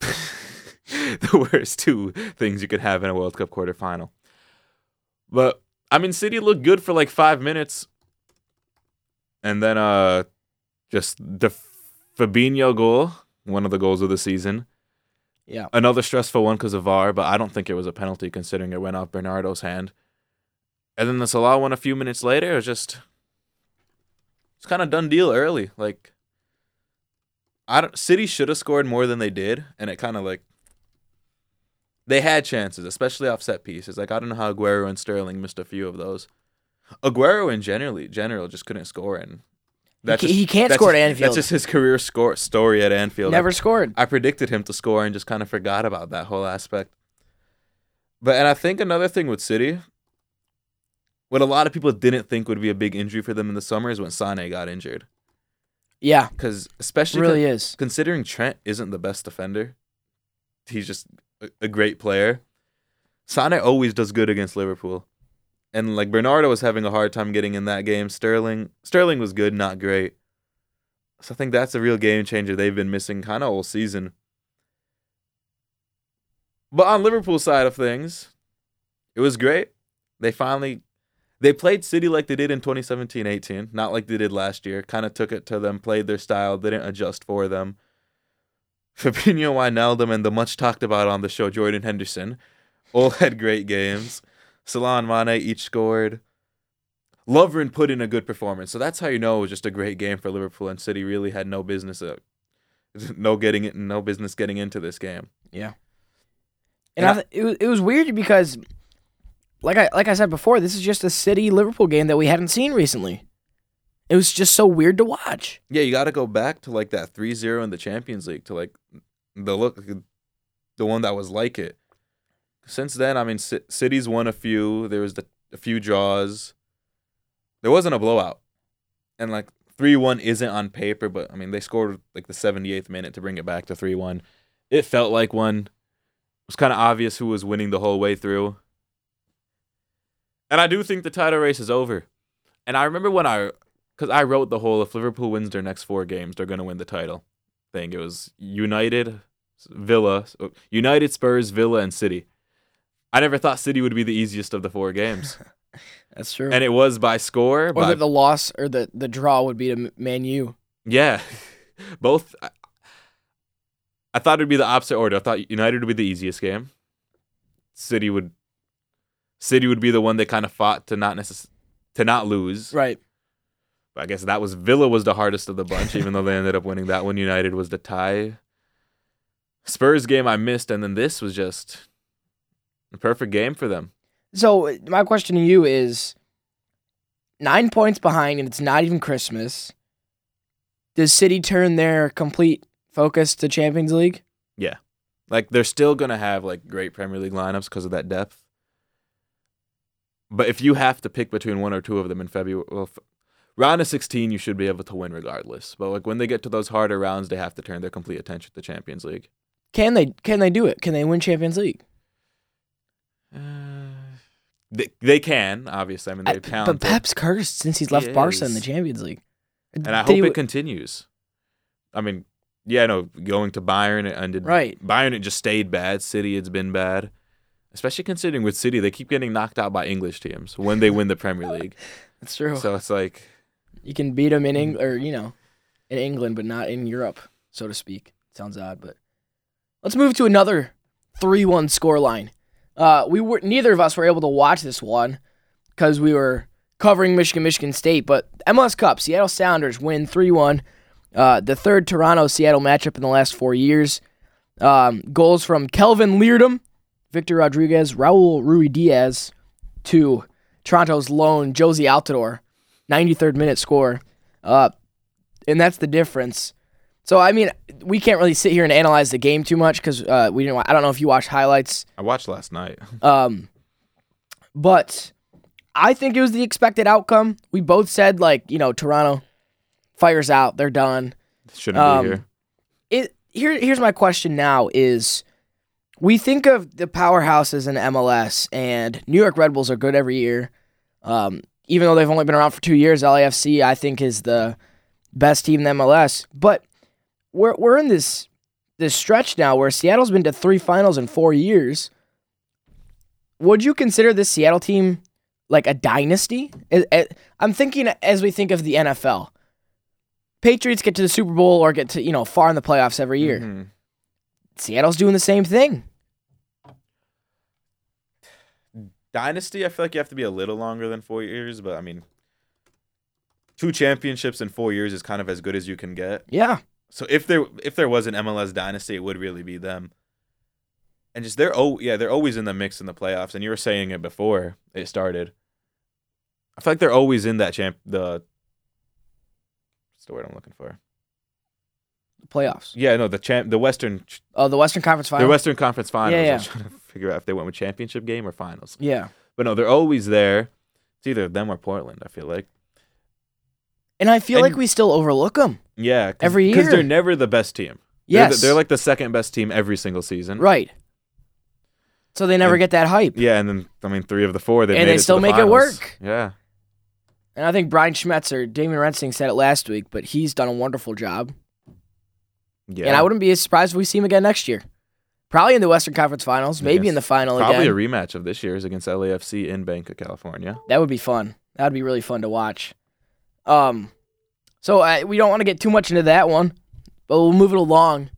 (laughs) the worst two things you could have in a World Cup quarterfinal. But I mean, City looked good for like five minutes, and then uh, just the Fabinho goal, one of the goals of the season. Yeah. Another stressful one because of VAR, but I don't think it was a penalty considering it went off Bernardo's hand. And then the Salah one a few minutes later it was just it's kind of done deal early. Like I don't City should have scored more than they did, and it kind of like they had chances, especially off set pieces. Like I don't know how Aguero and Sterling missed a few of those. Aguero in generally general just couldn't score, and ca- he can't that's score at Anfield. That's just his career score story at Anfield. Never scored. I predicted him to score and just kind of forgot about that whole aspect. But and I think another thing with City, what a lot of people didn't think would be a big injury for them in the summer is when Sane got injured. Yeah, Because especially really con- is. considering Trent isn't the best defender, he's just a, a great player. Sane always does good against Liverpool. And like Bernardo was having a hard time getting in that game. Sterling Sterling was good, not great. So I think that's a real game changer they've been missing kind of all season. But on Liverpool side of things, it was great. They finally they played City like they did in 2017-18, not like they did last year. Kind of took it to them, played their style, didn't adjust for them. (laughs) Fabinho, Wijnaldum, and the much talked about on the show Jordan Henderson all had great games. Salah and Mane each scored. Lovren put in a good performance, so that's how you know it was just a great game for Liverpool and City. Really had no business, uh, (laughs) no getting it, no business getting into this game. And, And I I- th- it was it was weird because, like I like I said before, this is just a City Liverpool game that we hadn't seen recently. It was just so weird to watch. Yeah, you got to go back to like that 3-0 in the Champions League to like the look, the one that was like it. Since then, I mean, C- City's won a few. There was the, a few draws. There wasn't a blowout, and like three one isn't on paper, but I mean they scored like the 78th minute to bring it back to three one. It felt like one. It was kind of obvious who was winning the whole way through. And I do think the title race is over. And I remember when I because I wrote the whole if Liverpool wins their next four games, they're going to win the title thing. It was United, Villa, United, Spurs, Villa, and City. I never thought City would be the easiest of the four games, (laughs) That's true. and it was by score. or by, that the loss or the the draw would be to Man U. yeah, (laughs) both. I, I thought it'd be the opposite order. I thought United would be the easiest game. City would, City would be the one that kind of fought to not necess- to not lose. Right. But I guess that was Villa was the hardest of the bunch, even though they ended up winning that one. United was the tie. Spurs game I missed, and then this was just a perfect game for them. So my question to you is: nine points behind, and it's not even Christmas. Does City turn their complete focus to Champions League? Yeah, like they're still gonna have like great Premier League lineups because of that depth. But if you have to pick between one or two of them in February, well, f- round of sixteen, you should be able to win regardless. But like when they get to those harder rounds, they have to turn their complete attention to Champions League. Can they? Can they do it? Can they win Champions League? Uh, they, they can obviously. I mean, I- they've but. Pep's cursed since he's left He Barca in the. Champions League. And I hope it continues. I mean, Yeah, no, going to Bayern it ended. Right. Bayern it just stayed bad. City it's been bad, especially considering with City they keep getting knocked out by English teams when they win the Premier (laughs) League. That's true. So it's like you can beat them in England, or you know, in England, but not in Europe, so to speak. Sounds odd, but let's move to another three-one scoreline. Uh, we were neither of us were able to watch this one because we were covering Michigan, Michigan State. But MLS Cup, Seattle Sounders win three-one. Uh, the third Toronto Seattle matchup in the last four years. Um, goals from Kelvin Leerdam, Victor Rodriguez, Raul Ruidiaz, to Toronto's lone Jozy Altidore, 93rd minute score. Uh, and that's the difference. So I mean, we can't really sit here and analyze the game too much because uh, we didn't. wa- I don't know if you watched highlights. I watched last night. (laughs) Um, but I think it was the expected outcome. We both said like you know Toronto fires out, they're done. Shouldn't Um, be here. It here here's my question now is we think of the powerhouses in MLS and New York Red Bulls are good every year. Um, even though they've only been around for two years, LAFC I think is the best team in the MLS. But we're we're in this this stretch now where Seattle's been to three finals in four years. Would you consider this Seattle team like a dynasty? I'm thinking as we think of the NFL. Patriots get to the Super Bowl or get to, you know, far in the playoffs every year. Mhm. Seattle's doing the same thing. Dynasty, I feel like you have to be a little longer than four years, but I mean, two championships in four years is kind of as good as you can get. Yeah. So if there if there was an MLS dynasty, it would really be them. And just they're oh yeah they're always in the mix in the playoffs. And you were saying it before it started. I feel like they're always in that champ the. What's the word I'm looking for? The playoffs. Yeah, no, the champ, the Western, Oh, the Western Conference Final. the Western Conference Finals. Yeah, yeah. Was trying to figure out if they went with championship game or finals. yeah. But no, they're always there. It's either them or Portland. I feel like. And I feel And- like we still overlook them. Yeah, cause, Every year because they're never the best team. They're, Yes. the- they're like the second best team every single season. right. So they never And- get that hype. Yeah, and then I mean, three of the four they And made they it to still the make it work. Yeah, And I think Brian Schmetzer, Damon Rensing said it last week, but he's done a wonderful job. yeah. And I wouldn't be as surprised if we see him again next year. Probably in the Western Conference Finals, maybe Yes. in the final probably again. a rematch of this year's against LAFC in Banc of California. That would be fun. That would be really fun to watch. Um, so uh, we don't want to get too much into that one, but we'll move it along.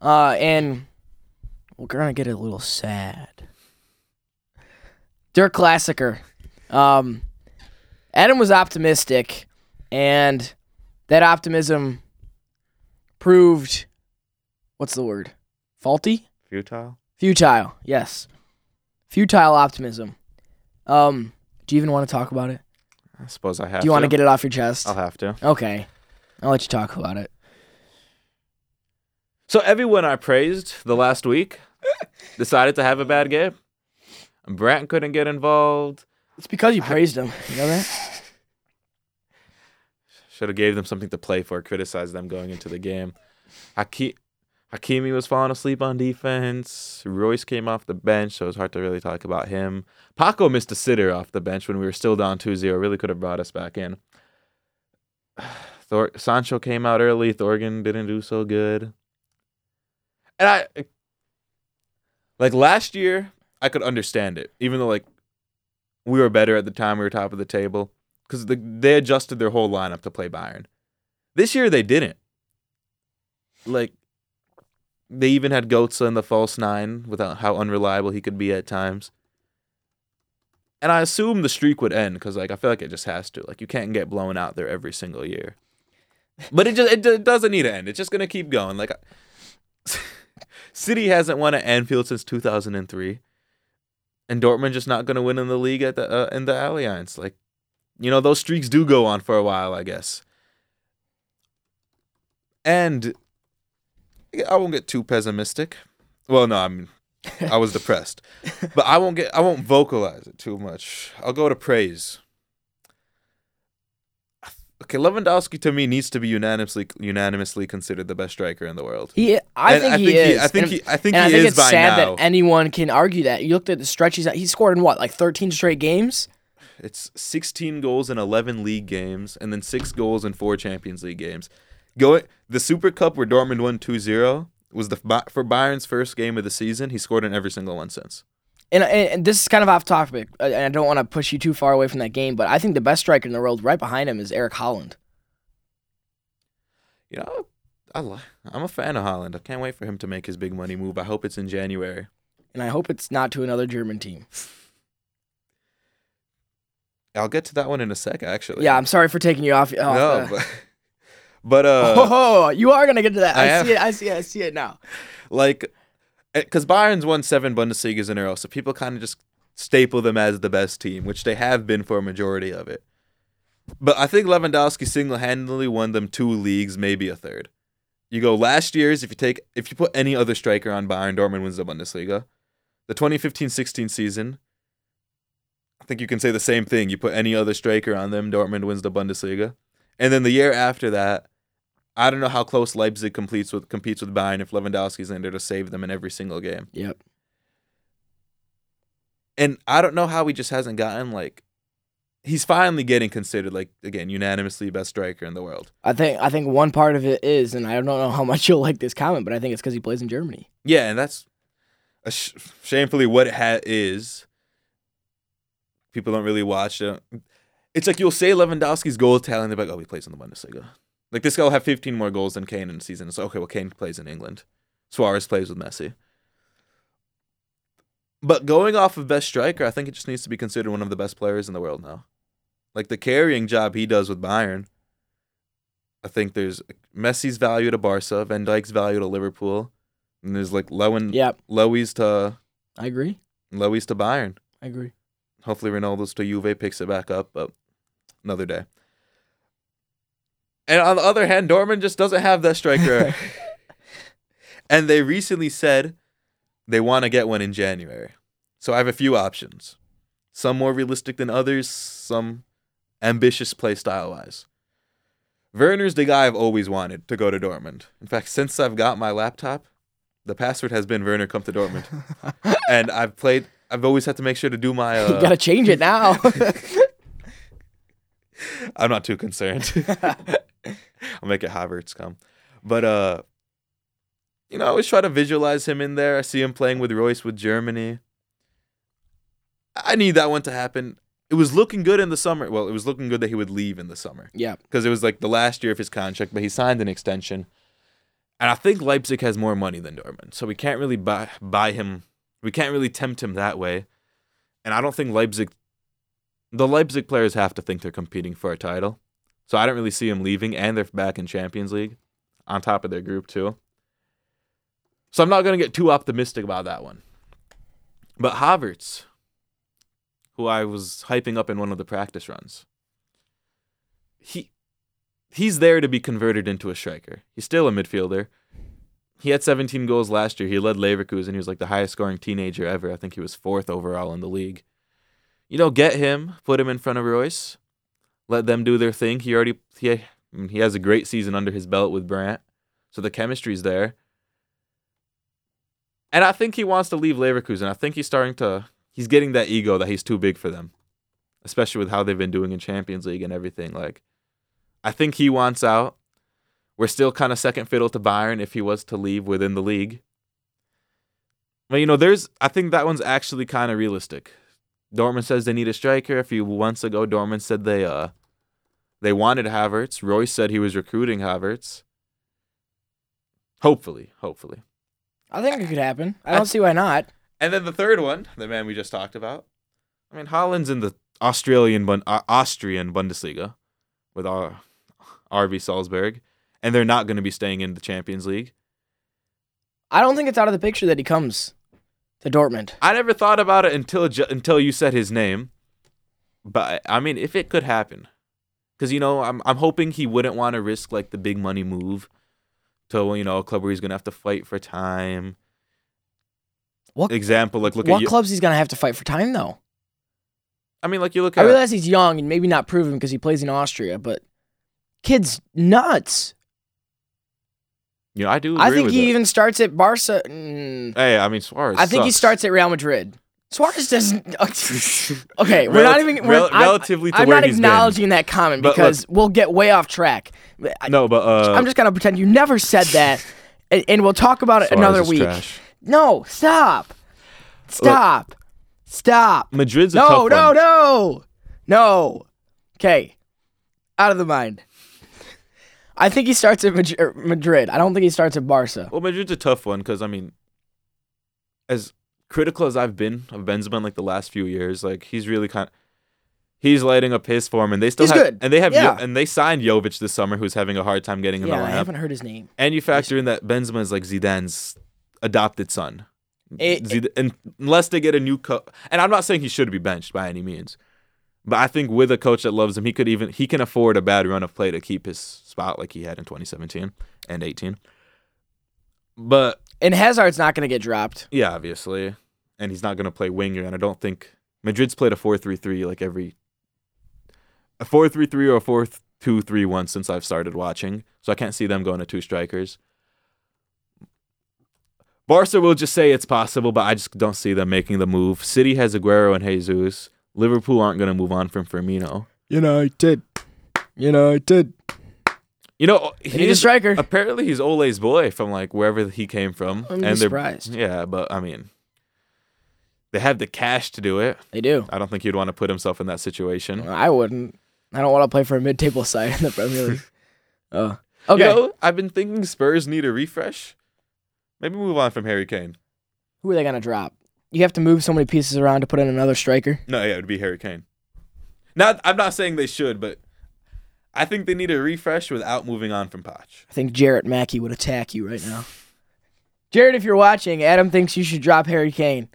Uh, and we're gonna get a little sad. Der Klassiker. Um, Adam was optimistic, and that optimism proved what's the word? Faulty? Futile. Futile. Yes. Futile optimism. Um, do you even want to talk about it? I suppose I have. Do you want to to get it off your chest? I'll have to. Okay. I'll let you talk about it. So everyone I praised the last week (laughs) decided to have a bad game. Brandt couldn't get involved. It's because you praised him. You know that? (laughs) Should have gave them something to play for. Criticized them going into the game. Haki- Hakimi was falling asleep on defense. Reus came off the bench, so it's hard to really talk about him. Paco missed a sitter off the bench when we were still down 2-0. Really could have brought us back in. (sighs) Thor- Sancho came out early. Thorgan didn't do so good. And I like last year, I could understand it, even though like we were better at the time. We were top of the table because the, they adjusted their whole lineup to play Bayern. This year they didn't. Like they even had Goetze in the false nine without how unreliable he could be at times. And I assume the streak would end because like I feel like it just has to. Like you can't get blown out there every single year. But it just it, d- doesn't need to end. It's just gonna keep going. Like (laughs) City hasn't won at Anfield since 2003, and Dortmund just not gonna win in the league at the uh, in the Allianz. Like, you know, those streaks do go on for a while, I guess. And I won't get too pessimistic. Well, no, I mean, I was depressed, (laughs) but I won't get I won't vocalize it too much. I'll go to praise. Okay, Lewandowski to me needs to be unanimously unanimously considered the best striker in the world. He, I think I he think is. I think and, he. I think and he I think is it's by sad now. that anyone can argue that. You looked at the stretch he's at. He scored in what, like 13 straight games? It's 16 goals in 11 league games, and then six goals in four Champions League games. Going the Super Cup where Dortmund won 2-0 was the for Bayern's first game of the season. He scored in every single one since. And, and, this is kind of off topic, uh, and I don't want to push you too far away from that game, but I think the best striker in the world, right behind him, is Erling Haaland. You know, I li- I'm a fan of Haaland. I can't wait for him to make his big money move. I hope it's in January. And I hope it's not to another German team. I'll get to that one in a sec, actually. Yeah, I'm sorry for taking you off. off no, the- but, but uh, oh, you are gonna get to that. I I, am. see it. I see it. I see it now. like, because Bayern's won seven Bundesligas in a row, so people kind of just staple them as the best team, which they have been for a majority of it. But I think Lewandowski single-handedly won them two leagues, maybe a third. You go last year's if you take if you put any other striker on Bayern, Dortmund wins the Bundesliga. The 2015-16 season, I think you can say the same thing. You put any other striker on them, Dortmund wins the Bundesliga. And then the year after that, I don't know how close Leipzig competes with competes with Bayern if Lewandowski's in there to save them in every single game. Yep. And I don't know how he just hasn't gotten like he's finally getting considered like again unanimously best striker in the world. I think I think one part of it is, and I don't know how much (laughs) you'll like this comment, but I think it's because he plays in Germany. Yeah, and that's a sh- shamefully what it ha- is. People don't really watch it. It's like you'll say Lewandowski's goal tally, and they're like, "Oh, he plays in the Bundesliga." Like this guy will have 15 more goals than Kane in a season. So okay, well Kane plays in England. Suarez plays with Messi. But going off of best striker, I think it just needs to be considered one of the best players in the world now. Like the carrying job he does with Bayern. I think there's Messi's value to Barca, Van Dijk's value to Liverpool, and there's like Lowen, Yep, Lewy's to I agree. Lewy's to Bayern. I agree. Hopefully Ronaldo's to Juve picks it back up, but another day. And on the other hand, Dortmund just doesn't have that striker. (laughs) and they recently said they want to get one in January. So I have a few options. Some more realistic than others, some ambitious play style wise. Werner's the guy I've always wanted to go to Dortmund. In fact, since I've got my laptop, the password has been Werner come to Dortmund. (laughs) and I've played I've always had to make sure to do my (laughs) uh, you gotta change it now. I'm not too concerned. (laughs) I'll make it Havertz come. But uh you know, I always try to visualize him in there. I see him playing with Reus with Germany. I need that one to happen. It was looking good in the summer. Well, it was looking good that he would leave in the summer yeah, because it was like the last year of his contract, but he signed an extension. And I think Leipzig has more money than Dortmund, so we can't really buy buy him. We can't really tempt him that way. And I don't think Leipzig, the Leipzig players have to think they're competing for a title, so I don't really see him leaving. And they're back in Champions League, on top of their group too. So I'm not gonna get too optimistic about that one. But Havertz, who I was hyping up in one of the practice runs, he he's there to be converted into a striker. He's still a midfielder. He had 17 goals last year. He led Leverkusen. He was like the highest scoring teenager ever. I think he was fourth overall in the league. You know, get him, put him in front of Reus, let them do their thing. He already he mm, he has a great season under his belt with Brandt, so the chemistry's there. And I think he wants to leave Leverkusen. I think he's starting to he's getting that ego that he's too big for them, especially with how they've been doing in Champions League and everything. Like, I think he wants out. We're still kind of second fiddle to Bayern if he was to leave within the league. But you know, there's I think that one's actually kind of realistic. Dortmund says they need a striker. A few months ago, Dortmund said they uh they wanted Havertz. Reus said he was recruiting Havertz. Hopefully, hopefully. I think it could happen. I don't see why not. And then the third one, the man we just talked about. I mean, Haaland's in the Australian Bun- uh, Austrian Bundesliga with our RV Salzburg, and they're not going to be staying in the Champions League. I don't think it's out of the picture that he comes to Dortmund. I never thought about it until until you said his name. But I mean, if it could happen, because you know, I'm I'm hoping he wouldn't want to risk like the big money move to you know a club where he's gonna have to fight for time. What Example, like look what at clubs he's gonna have to fight for time though? I mean, like you look I realize he's young and maybe not proven because he plays in Austria, but kid's nuts. You know I do. I think he it. even starts at Barca. Mm, Hey, I mean Suarez. I think he starts at Real Madrid. Suarez doesn't. (laughs) okay, we're not even. We're, rel- I'm- relatively I'm not acknowledging that comment because we'll get way off track. I, No, but uh, I'm just gonna pretend you never said that, (laughs) and, and we'll talk about it Suarez another week. trash. No, stop, stop, stop. Madrid's a No, no, one. no, no. Okay, out of the mind. I think he starts at er, Madrid. I don't think he starts at Barca. Well, Madrid's a tough one because I mean, as critical as I've been of Benzema in like the last few years, like he's really kind. He's lighting up his form, and they still He's have, good. and they have, Yeah. And they signed Jovic this summer, who's having a hard time getting in Yeah, the I lineup. haven't heard his name. And you factor in that Benzema is like Zidane's adopted son. It- Zid- and unless they get a new coach, and I'm not saying he should be benched by any means, but I think with a coach that loves him, he could even he can afford a bad run of play to keep his spot like he had in 2017 and 18. But And Hazard's not gonna get dropped. yeah, obviously, and he's not going to play winger, and I don't think Madrid's played a 4-3-3 like every a 4-3-3 or a 4-2-3-1 since I've started watching, so I can't see them going to two strikers. Barca will just say it's possible, but I just don't see them making the move. City has Aguero and Jesus. Liverpool aren't going to move on from Firmino. United. United. You know, he's, a striker. apparently he's Ole's boy from like wherever he came from. I'm and surprised. Yeah, but I mean, they have the cash to do it. They do. I don't think he'd want to put himself in that situation. I wouldn't. I don't want to play for a mid-table side in the Premier League. (laughs) Oh, okay. You know, I've been thinking Spurs need a refresh. Maybe move on from Harry Kane. Who are they gonna drop? You have to move so many pieces around to put in another striker. No, yeah, it would be Harry Kane. Not, I'm not saying they should, but I think they need a refresh without moving on from Poch. I think Jarrett Mackey would attack you right now. Jared, if you're watching, Adam thinks you should drop Harry Kane.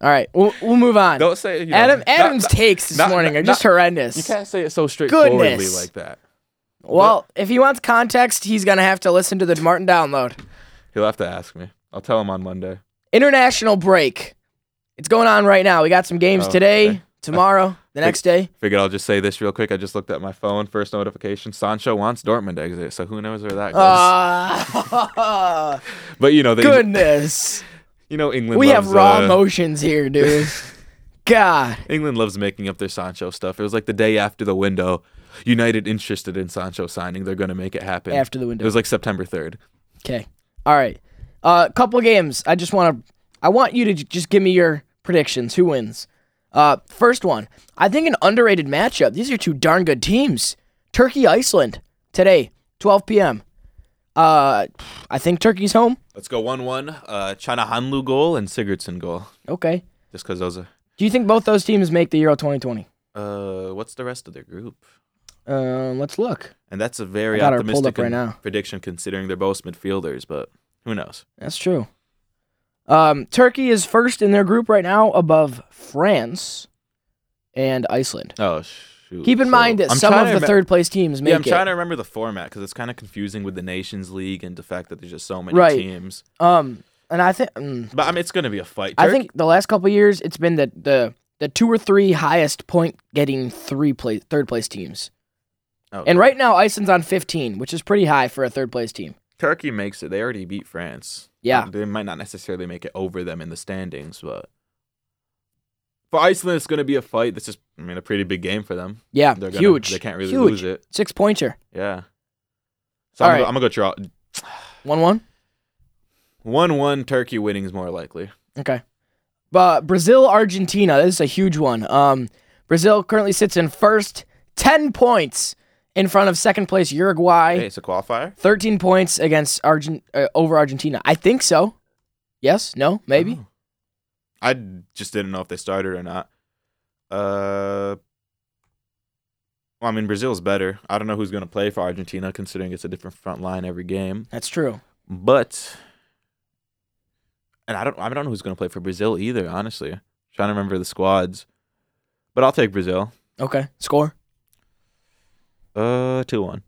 All right, we'll, we'll move on. Don't say you know, Adam Adam's not- takes this not- morning are not- just horrendous. You can't say it so straightforwardly Goodness. like that. well, if he wants context, he's gonna have to listen to the Martin download. He'll have to ask me. I'll tell him on Monday. International break. It's going on right now. We got some games Oh, today, okay. (laughs) tomorrow, the next day. Figured I'll just say this real quick. I just looked at my phone. First notification: Sancho wants Dortmund exit. So who knows where that goes? Ah, (laughs) but you know, they, goodness. (laughs) you know, England. We have raw uh, emotions here, dude. God. England loves making up their Sancho stuff. It was like the day after the window. United interested in Sancho signing. They're going to make it happen. After the window. It was like September third. Okay. All right. A uh, couple games. I just want to. I want you to j- just give me your predictions. Who wins? Uh, first one. I think an underrated matchup. These are two darn good teams. Turkey Iceland today, 12 p.m. Uh, I think Turkey's home. Let's go one-one. Uh, Calhanoglu goal and Sigurdsson goal. Okay. Just because those are. Do you think both those teams make the Euro 2020? Uh, what's the rest of their group? Um, let's look. And that's a very I got her pulled optimistic up right now. prediction considering they're both midfielders, but who knows? That's true. Um, Turkey is first in their group right now, above France and Iceland. Oh shoot! Keep in So, mind that I'm some of the remem- third place teams make Yeah, I'm it. trying to remember the format because it's kind of confusing with the Nations League and the fact that there's just so many Right. teams. Um, and I think mm, But I mean, it's going to be a fight. I Turkey- think the last couple years it's been the the the two or three highest point getting three place third place teams. Oh, And right now Iceland's on 15, which is pretty high for a third place team. Turkey makes it. They already beat France. Yeah. They might not necessarily make it over them in the standings, but for Iceland, it's going to be a fight. This is, I mean, a pretty big game for them. Yeah, They're gonna, huge. They can't really huge. lose it. Six pointer. Yeah. So All I'm, right. gonna, I'm gonna go draw. One one. One-one. Turkey winning is more likely. Okay. But Brazil Argentina, this is a huge one. Um, Brazil currently sits in first, 10 points in front of second place Uruguay, Hey, it's a qualifier. 13 points against Argent uh, over Argentina. I think so. Yes, no, maybe. Oh. I just didn't know if they started or not. Uh, well, I mean, Brazil's better. I don't know who's going to play for Argentina, considering it's a different front line every game. That's true. But, and I don't, I don't know who's going to play for Brazil either. Honestly, trying to remember the squads. But I'll take Brazil. Okay. Score. Uh, two one.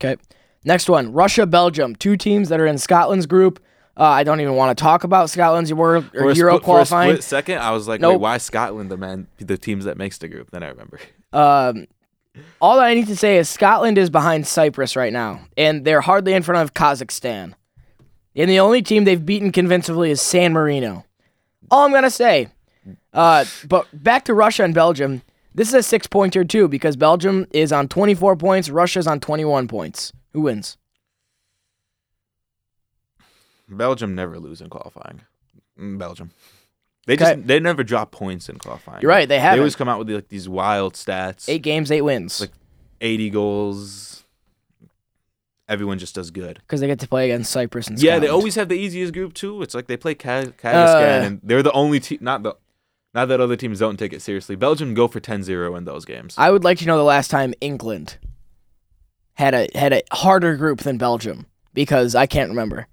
Okay. Next one, Russia, Belgium, two teams that are in Scotland's group. Uh, I don't even want to talk about Scotland's Euro, For or a Euro split- for a qualifying. split second, I was like, Nope. wait, why Scotland? The man, the teams that makes the group. Then I remember. (laughs) Um, all I need to say is Scotland is behind Cyprus right now, and they're hardly in front of Kazakhstan. And the only team they've beaten convincingly is San Marino. All I'm gonna say. Uh, but back to Russia and Belgium. This is a six pointer too because Belgium is on 24 points, Russia's on 21 points. Who wins? Belgium never lose in qualifying. Mm, Belgium. They Okay. just they never drop points in qualifying. You're right, they They haven't. always come out with like these wild stats. Eight games, eight wins. Like- 80 goals. Everyone just does good. Because they get to play against Cyprus and Yeah, they always have the easiest group too. It's like they play Kaz- Kazakhstan Uh, and they're the only team not the not that other teams don't take it seriously. Belgium go for 10-0 in those games. I would like to know the last time England had a had a harder group than Belgium because I can't remember.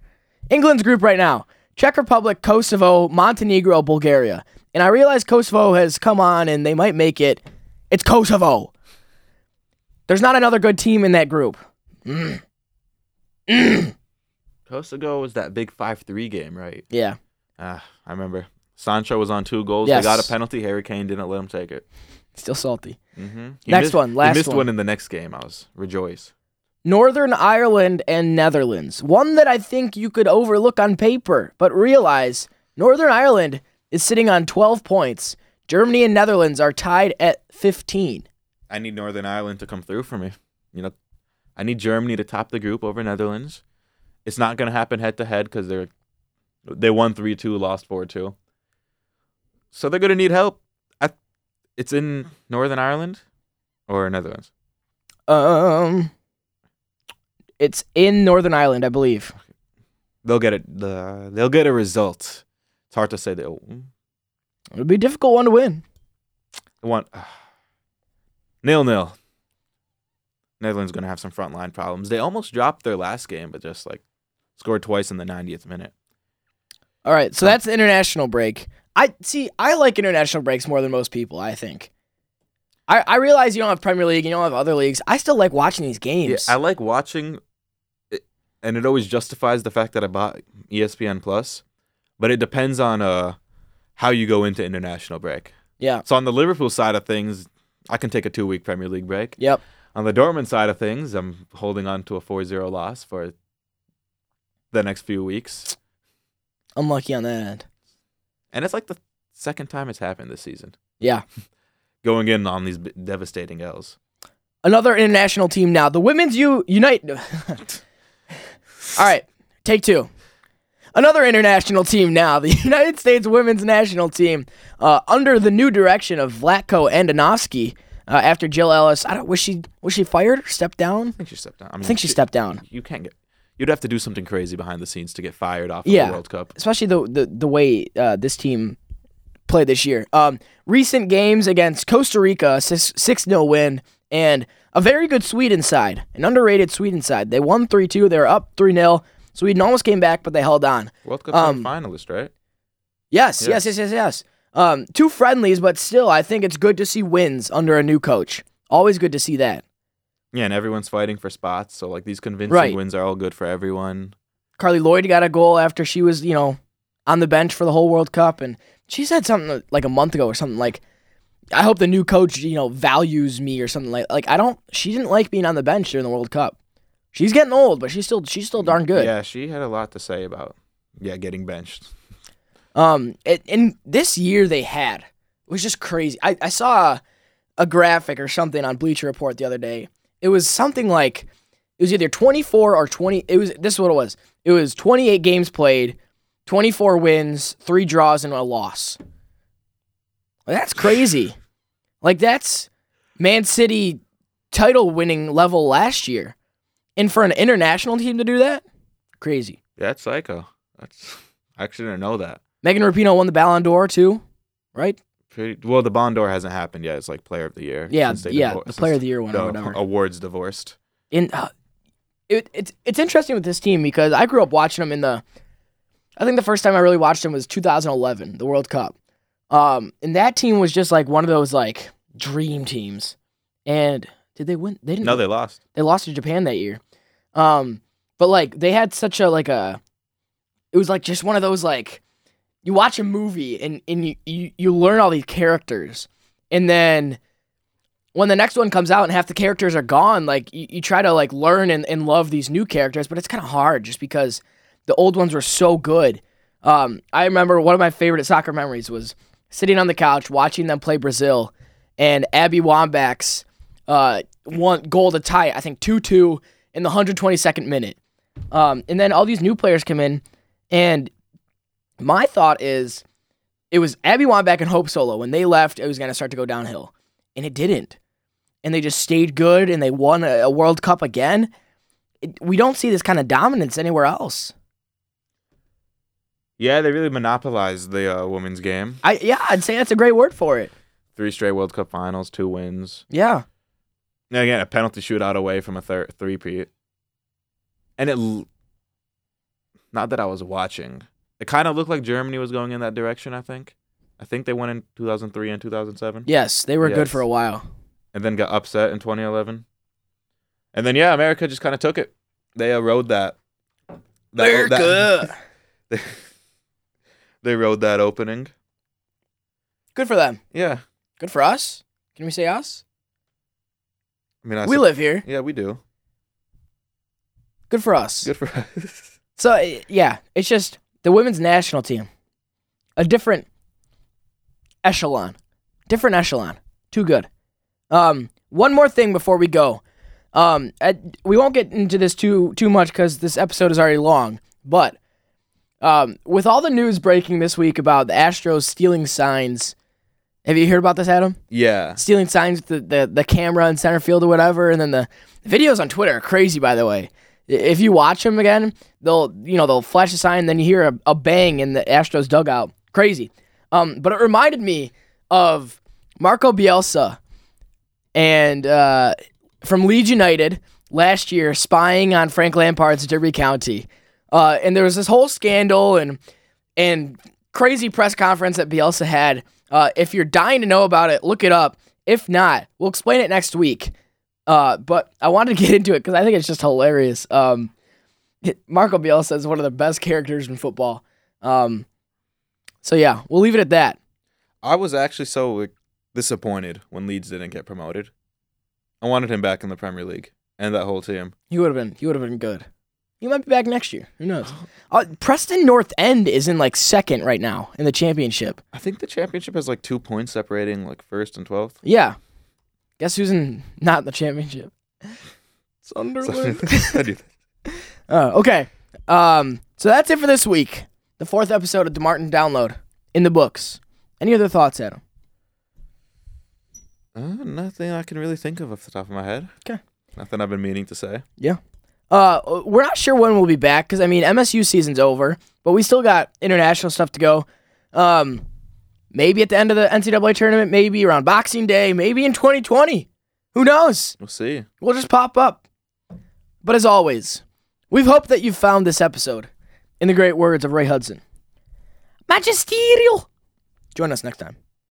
England's group right now: Czech Republic, Kosovo, Montenegro, Bulgaria. And I realize Kosovo has come on and they might make it. It's Kosovo. There's not another good team in that group. Kosovo was that big 5-3 game, right? Yeah. Ah, I remember. Sancho was on two goals. Yes. They got a penalty. Harry Kane didn't let him take it. Still salty. Mm-hmm. Next one, last one. he missed one. one in the next game. I was rejoice. Northern Ireland and Netherlands. One that I think you could overlook on paper, but realize Northern Ireland is sitting on 12 points. Germany and Netherlands are tied at 15. I need Northern Ireland to come through for me. You know, I need Germany to top the group over Netherlands. It's not going to happen head to head because they're they won three two, lost four two. So they're going to need help. I, it's in Northern Ireland or Netherlands. Um it's in Northern Ireland, I believe. They'll get it. The they'll get a result. It's hard to say they'll. It'll be a difficult one to win. want nil nil. Netherlands going to have some front line problems. They almost dropped their last game, but just like scored twice in the 90th minute. All right, so that's the international break. I see I like international breaks more than most people, I think. I, I realize you don't have Premier League, you don't have other leagues. I still like watching these games. Yeah. I like watching, it, and it always justifies the fact that I bought ESPN Plus, but it depends on uh how you go into international break. yeah. So on the Liverpool side of things, I can take a two week Premier League break. Yep. On the Dortmund side of things, I'm holding on to a 4-0 loss for the next few weeks, Unlucky on that end. And it's like the second time it's happened this season. Yeah. (laughs) Going in on these devastating L's. Another international team now. The women's U Unite. (laughs) All right, take two. Another international team now. The (laughs) United States women's national team, uh, under the new direction of Vlatko Andonovski. Uh, after Jill Ellis, I don't. Was she was she fired or stepped down? I think she stepped down. I, mean, I think she stepped down. You can't get. You'd have to do something crazy behind the sscenes to get fired off of Yeah. the World Cup. especially the the, the way uh, this team played this year. Um, recent games against Costa Rica, six 0 win, and a very good Sweden side, an underrated Sweden side. They won three two. They were up three 0 Sweden almost came back, but they held on. World Cup Um, finalist, right? Yes, yes, Yes. yes, yes, yes. Um, two friendlies, but still, I think it's good to see wins under a new coach. Always good to see that. Yeah, and everyone's fighting for spots, so like these convincing Right. wins are all good for everyone. Carli Lloyd got a goal after she was, you know, on the bench for the whole World Cup, and she said something like a month ago or something like, "I hope the new coach, you know, values me or something like." Like I don't. She didn't like being on the bench during the World Cup. She's getting old, but she's still she's still darn good. Yeah, she had a lot to say about yeah getting benched. Um, it, and this year they had it was just crazy. I, I saw a, a graphic or something on Bleacher Report the other day. It was something like it was either 24 or 20. It was this is what it was. It was 28 games played, 24 wins, three draws, and a loss. That's crazy. like that's Man City title winning level last year, and for an international team to do that, crazy. Yeah, that's psycho. That's I actually didn't know that. Megan Rapinoe won the Ballon d'Or too, right? Pretty, well, the Ballon d'Or hasn't happened yet. It's like Player of the Year. Yeah, since they yeah, divor- the Player of the Year one or whatever. awards divorced. in uh, it, it's it's interesting with this team because I grew up watching them in the. I think the first time I really watched them was 2011, the World Cup. Um, and that team was just like one of those like dream teams. And did they win? They didn't. No, they lost. they lost to Japan that year. Um, but like they had such a like a, it was like just one of those like, you watch a movie and and you you, you learn all these characters, and then when the next one comes out and half the characters are gone, like you, you try to like learn and, and love these new characters, but it's kind of hard just because the old ones were so good. Um, I remember one of my favorite soccer memories was sitting on the couch watching them play Brazil, and Abby Wambach's uh, one goal to tie it, I think 2 2 in the 122nd minute. Um, and then all these new players come in, and my thought is it was Abby Wambach and Hope Solo. When they left, it was going to start to go downhill, and it didn't. And they just stayed good, and they won a, a World Cup again. It, we don't see this kind of dominance anywhere else. Yeah, they really monopolized the uh, women's game. I yeah, I'd say that's a great word for it. Three straight World Cup finals, two wins. Yeah. And again, a penalty shootout away from a thir- three-peat. And it, l- not that I was watching, it kind of looked like Germany was going in that direction. I think, I think they went in 2003 and 2007, Yes, they were good for a while. and then got upset in 2011. And then yeah, America just kind of took it. They uh, rode that. that, that (laughs) they, they rode that opening. Good for them. Yeah, Good for us. Can we say us? I mean, I we live here. Yeah, we do. Good for us. Good for (laughs) us. So uh, yeah, it's just the women's national team, a different echelon, different echelon. Too good. Um, one more thing before we go. Um, I, we won't get into this too too much because this episode is already long. But um, with all the news breaking this week about the Astros stealing signs, have you heard about this, Adam? yeah. stealing signs with the, the, the camera in center field or whatever. And then the, the videos on Twitter are crazy, by the way. If you watch them again, they'll you know they'll flash a sign, then you hear a, a bang in the Astros dugout. Crazy. Um, but it reminded me of Marco Bielsa and uh, from Leeds United last year spying on Frank Lampard's Derby County. Uh, and there was this whole scandal and and crazy press conference that Bielsa had. Uh, if you're dying to know about it, look it up. If not, we'll explain it next week. Uh, but I wanted to (laughs) get into it because I think it's just hilarious. Um, Marco Bielsa is one of the best characters in football. Um, so yeah, we'll leave it at that. I was actually so like, disappointed when Leeds didn't get promoted. I wanted him back in the Premier League and that whole team. He would have been. He would have been good. He might be back next year. Who knows? (gasps) Uh, Preston North End is in like second right now in the championship. I think the championship has like two points separating like first and twelfth. Yeah. Guess who's in (laughs) not in the championship? Sunderland. (laughs) I do that. (laughs) Oh, okay. Um, so that's it for this week. The fourth episode of the Spartan Download in the books. Any other thoughts, Adam? Uh, nothing I can really think of off the top of my head. Okay. Nothing I've been meaning to say. Yeah. Uh, we're not sure when we'll be back because I mean MSU season's over, but we still got international stuff to go. Um, maybe at the end of the NCAA tournament, maybe around Boxing Day, maybe in 2020. Who knows? We'll see. We'll just pop up. But as always, we've hoped that you've found this episode in the great words of Ray Hudson. Magisterial. Join us next time.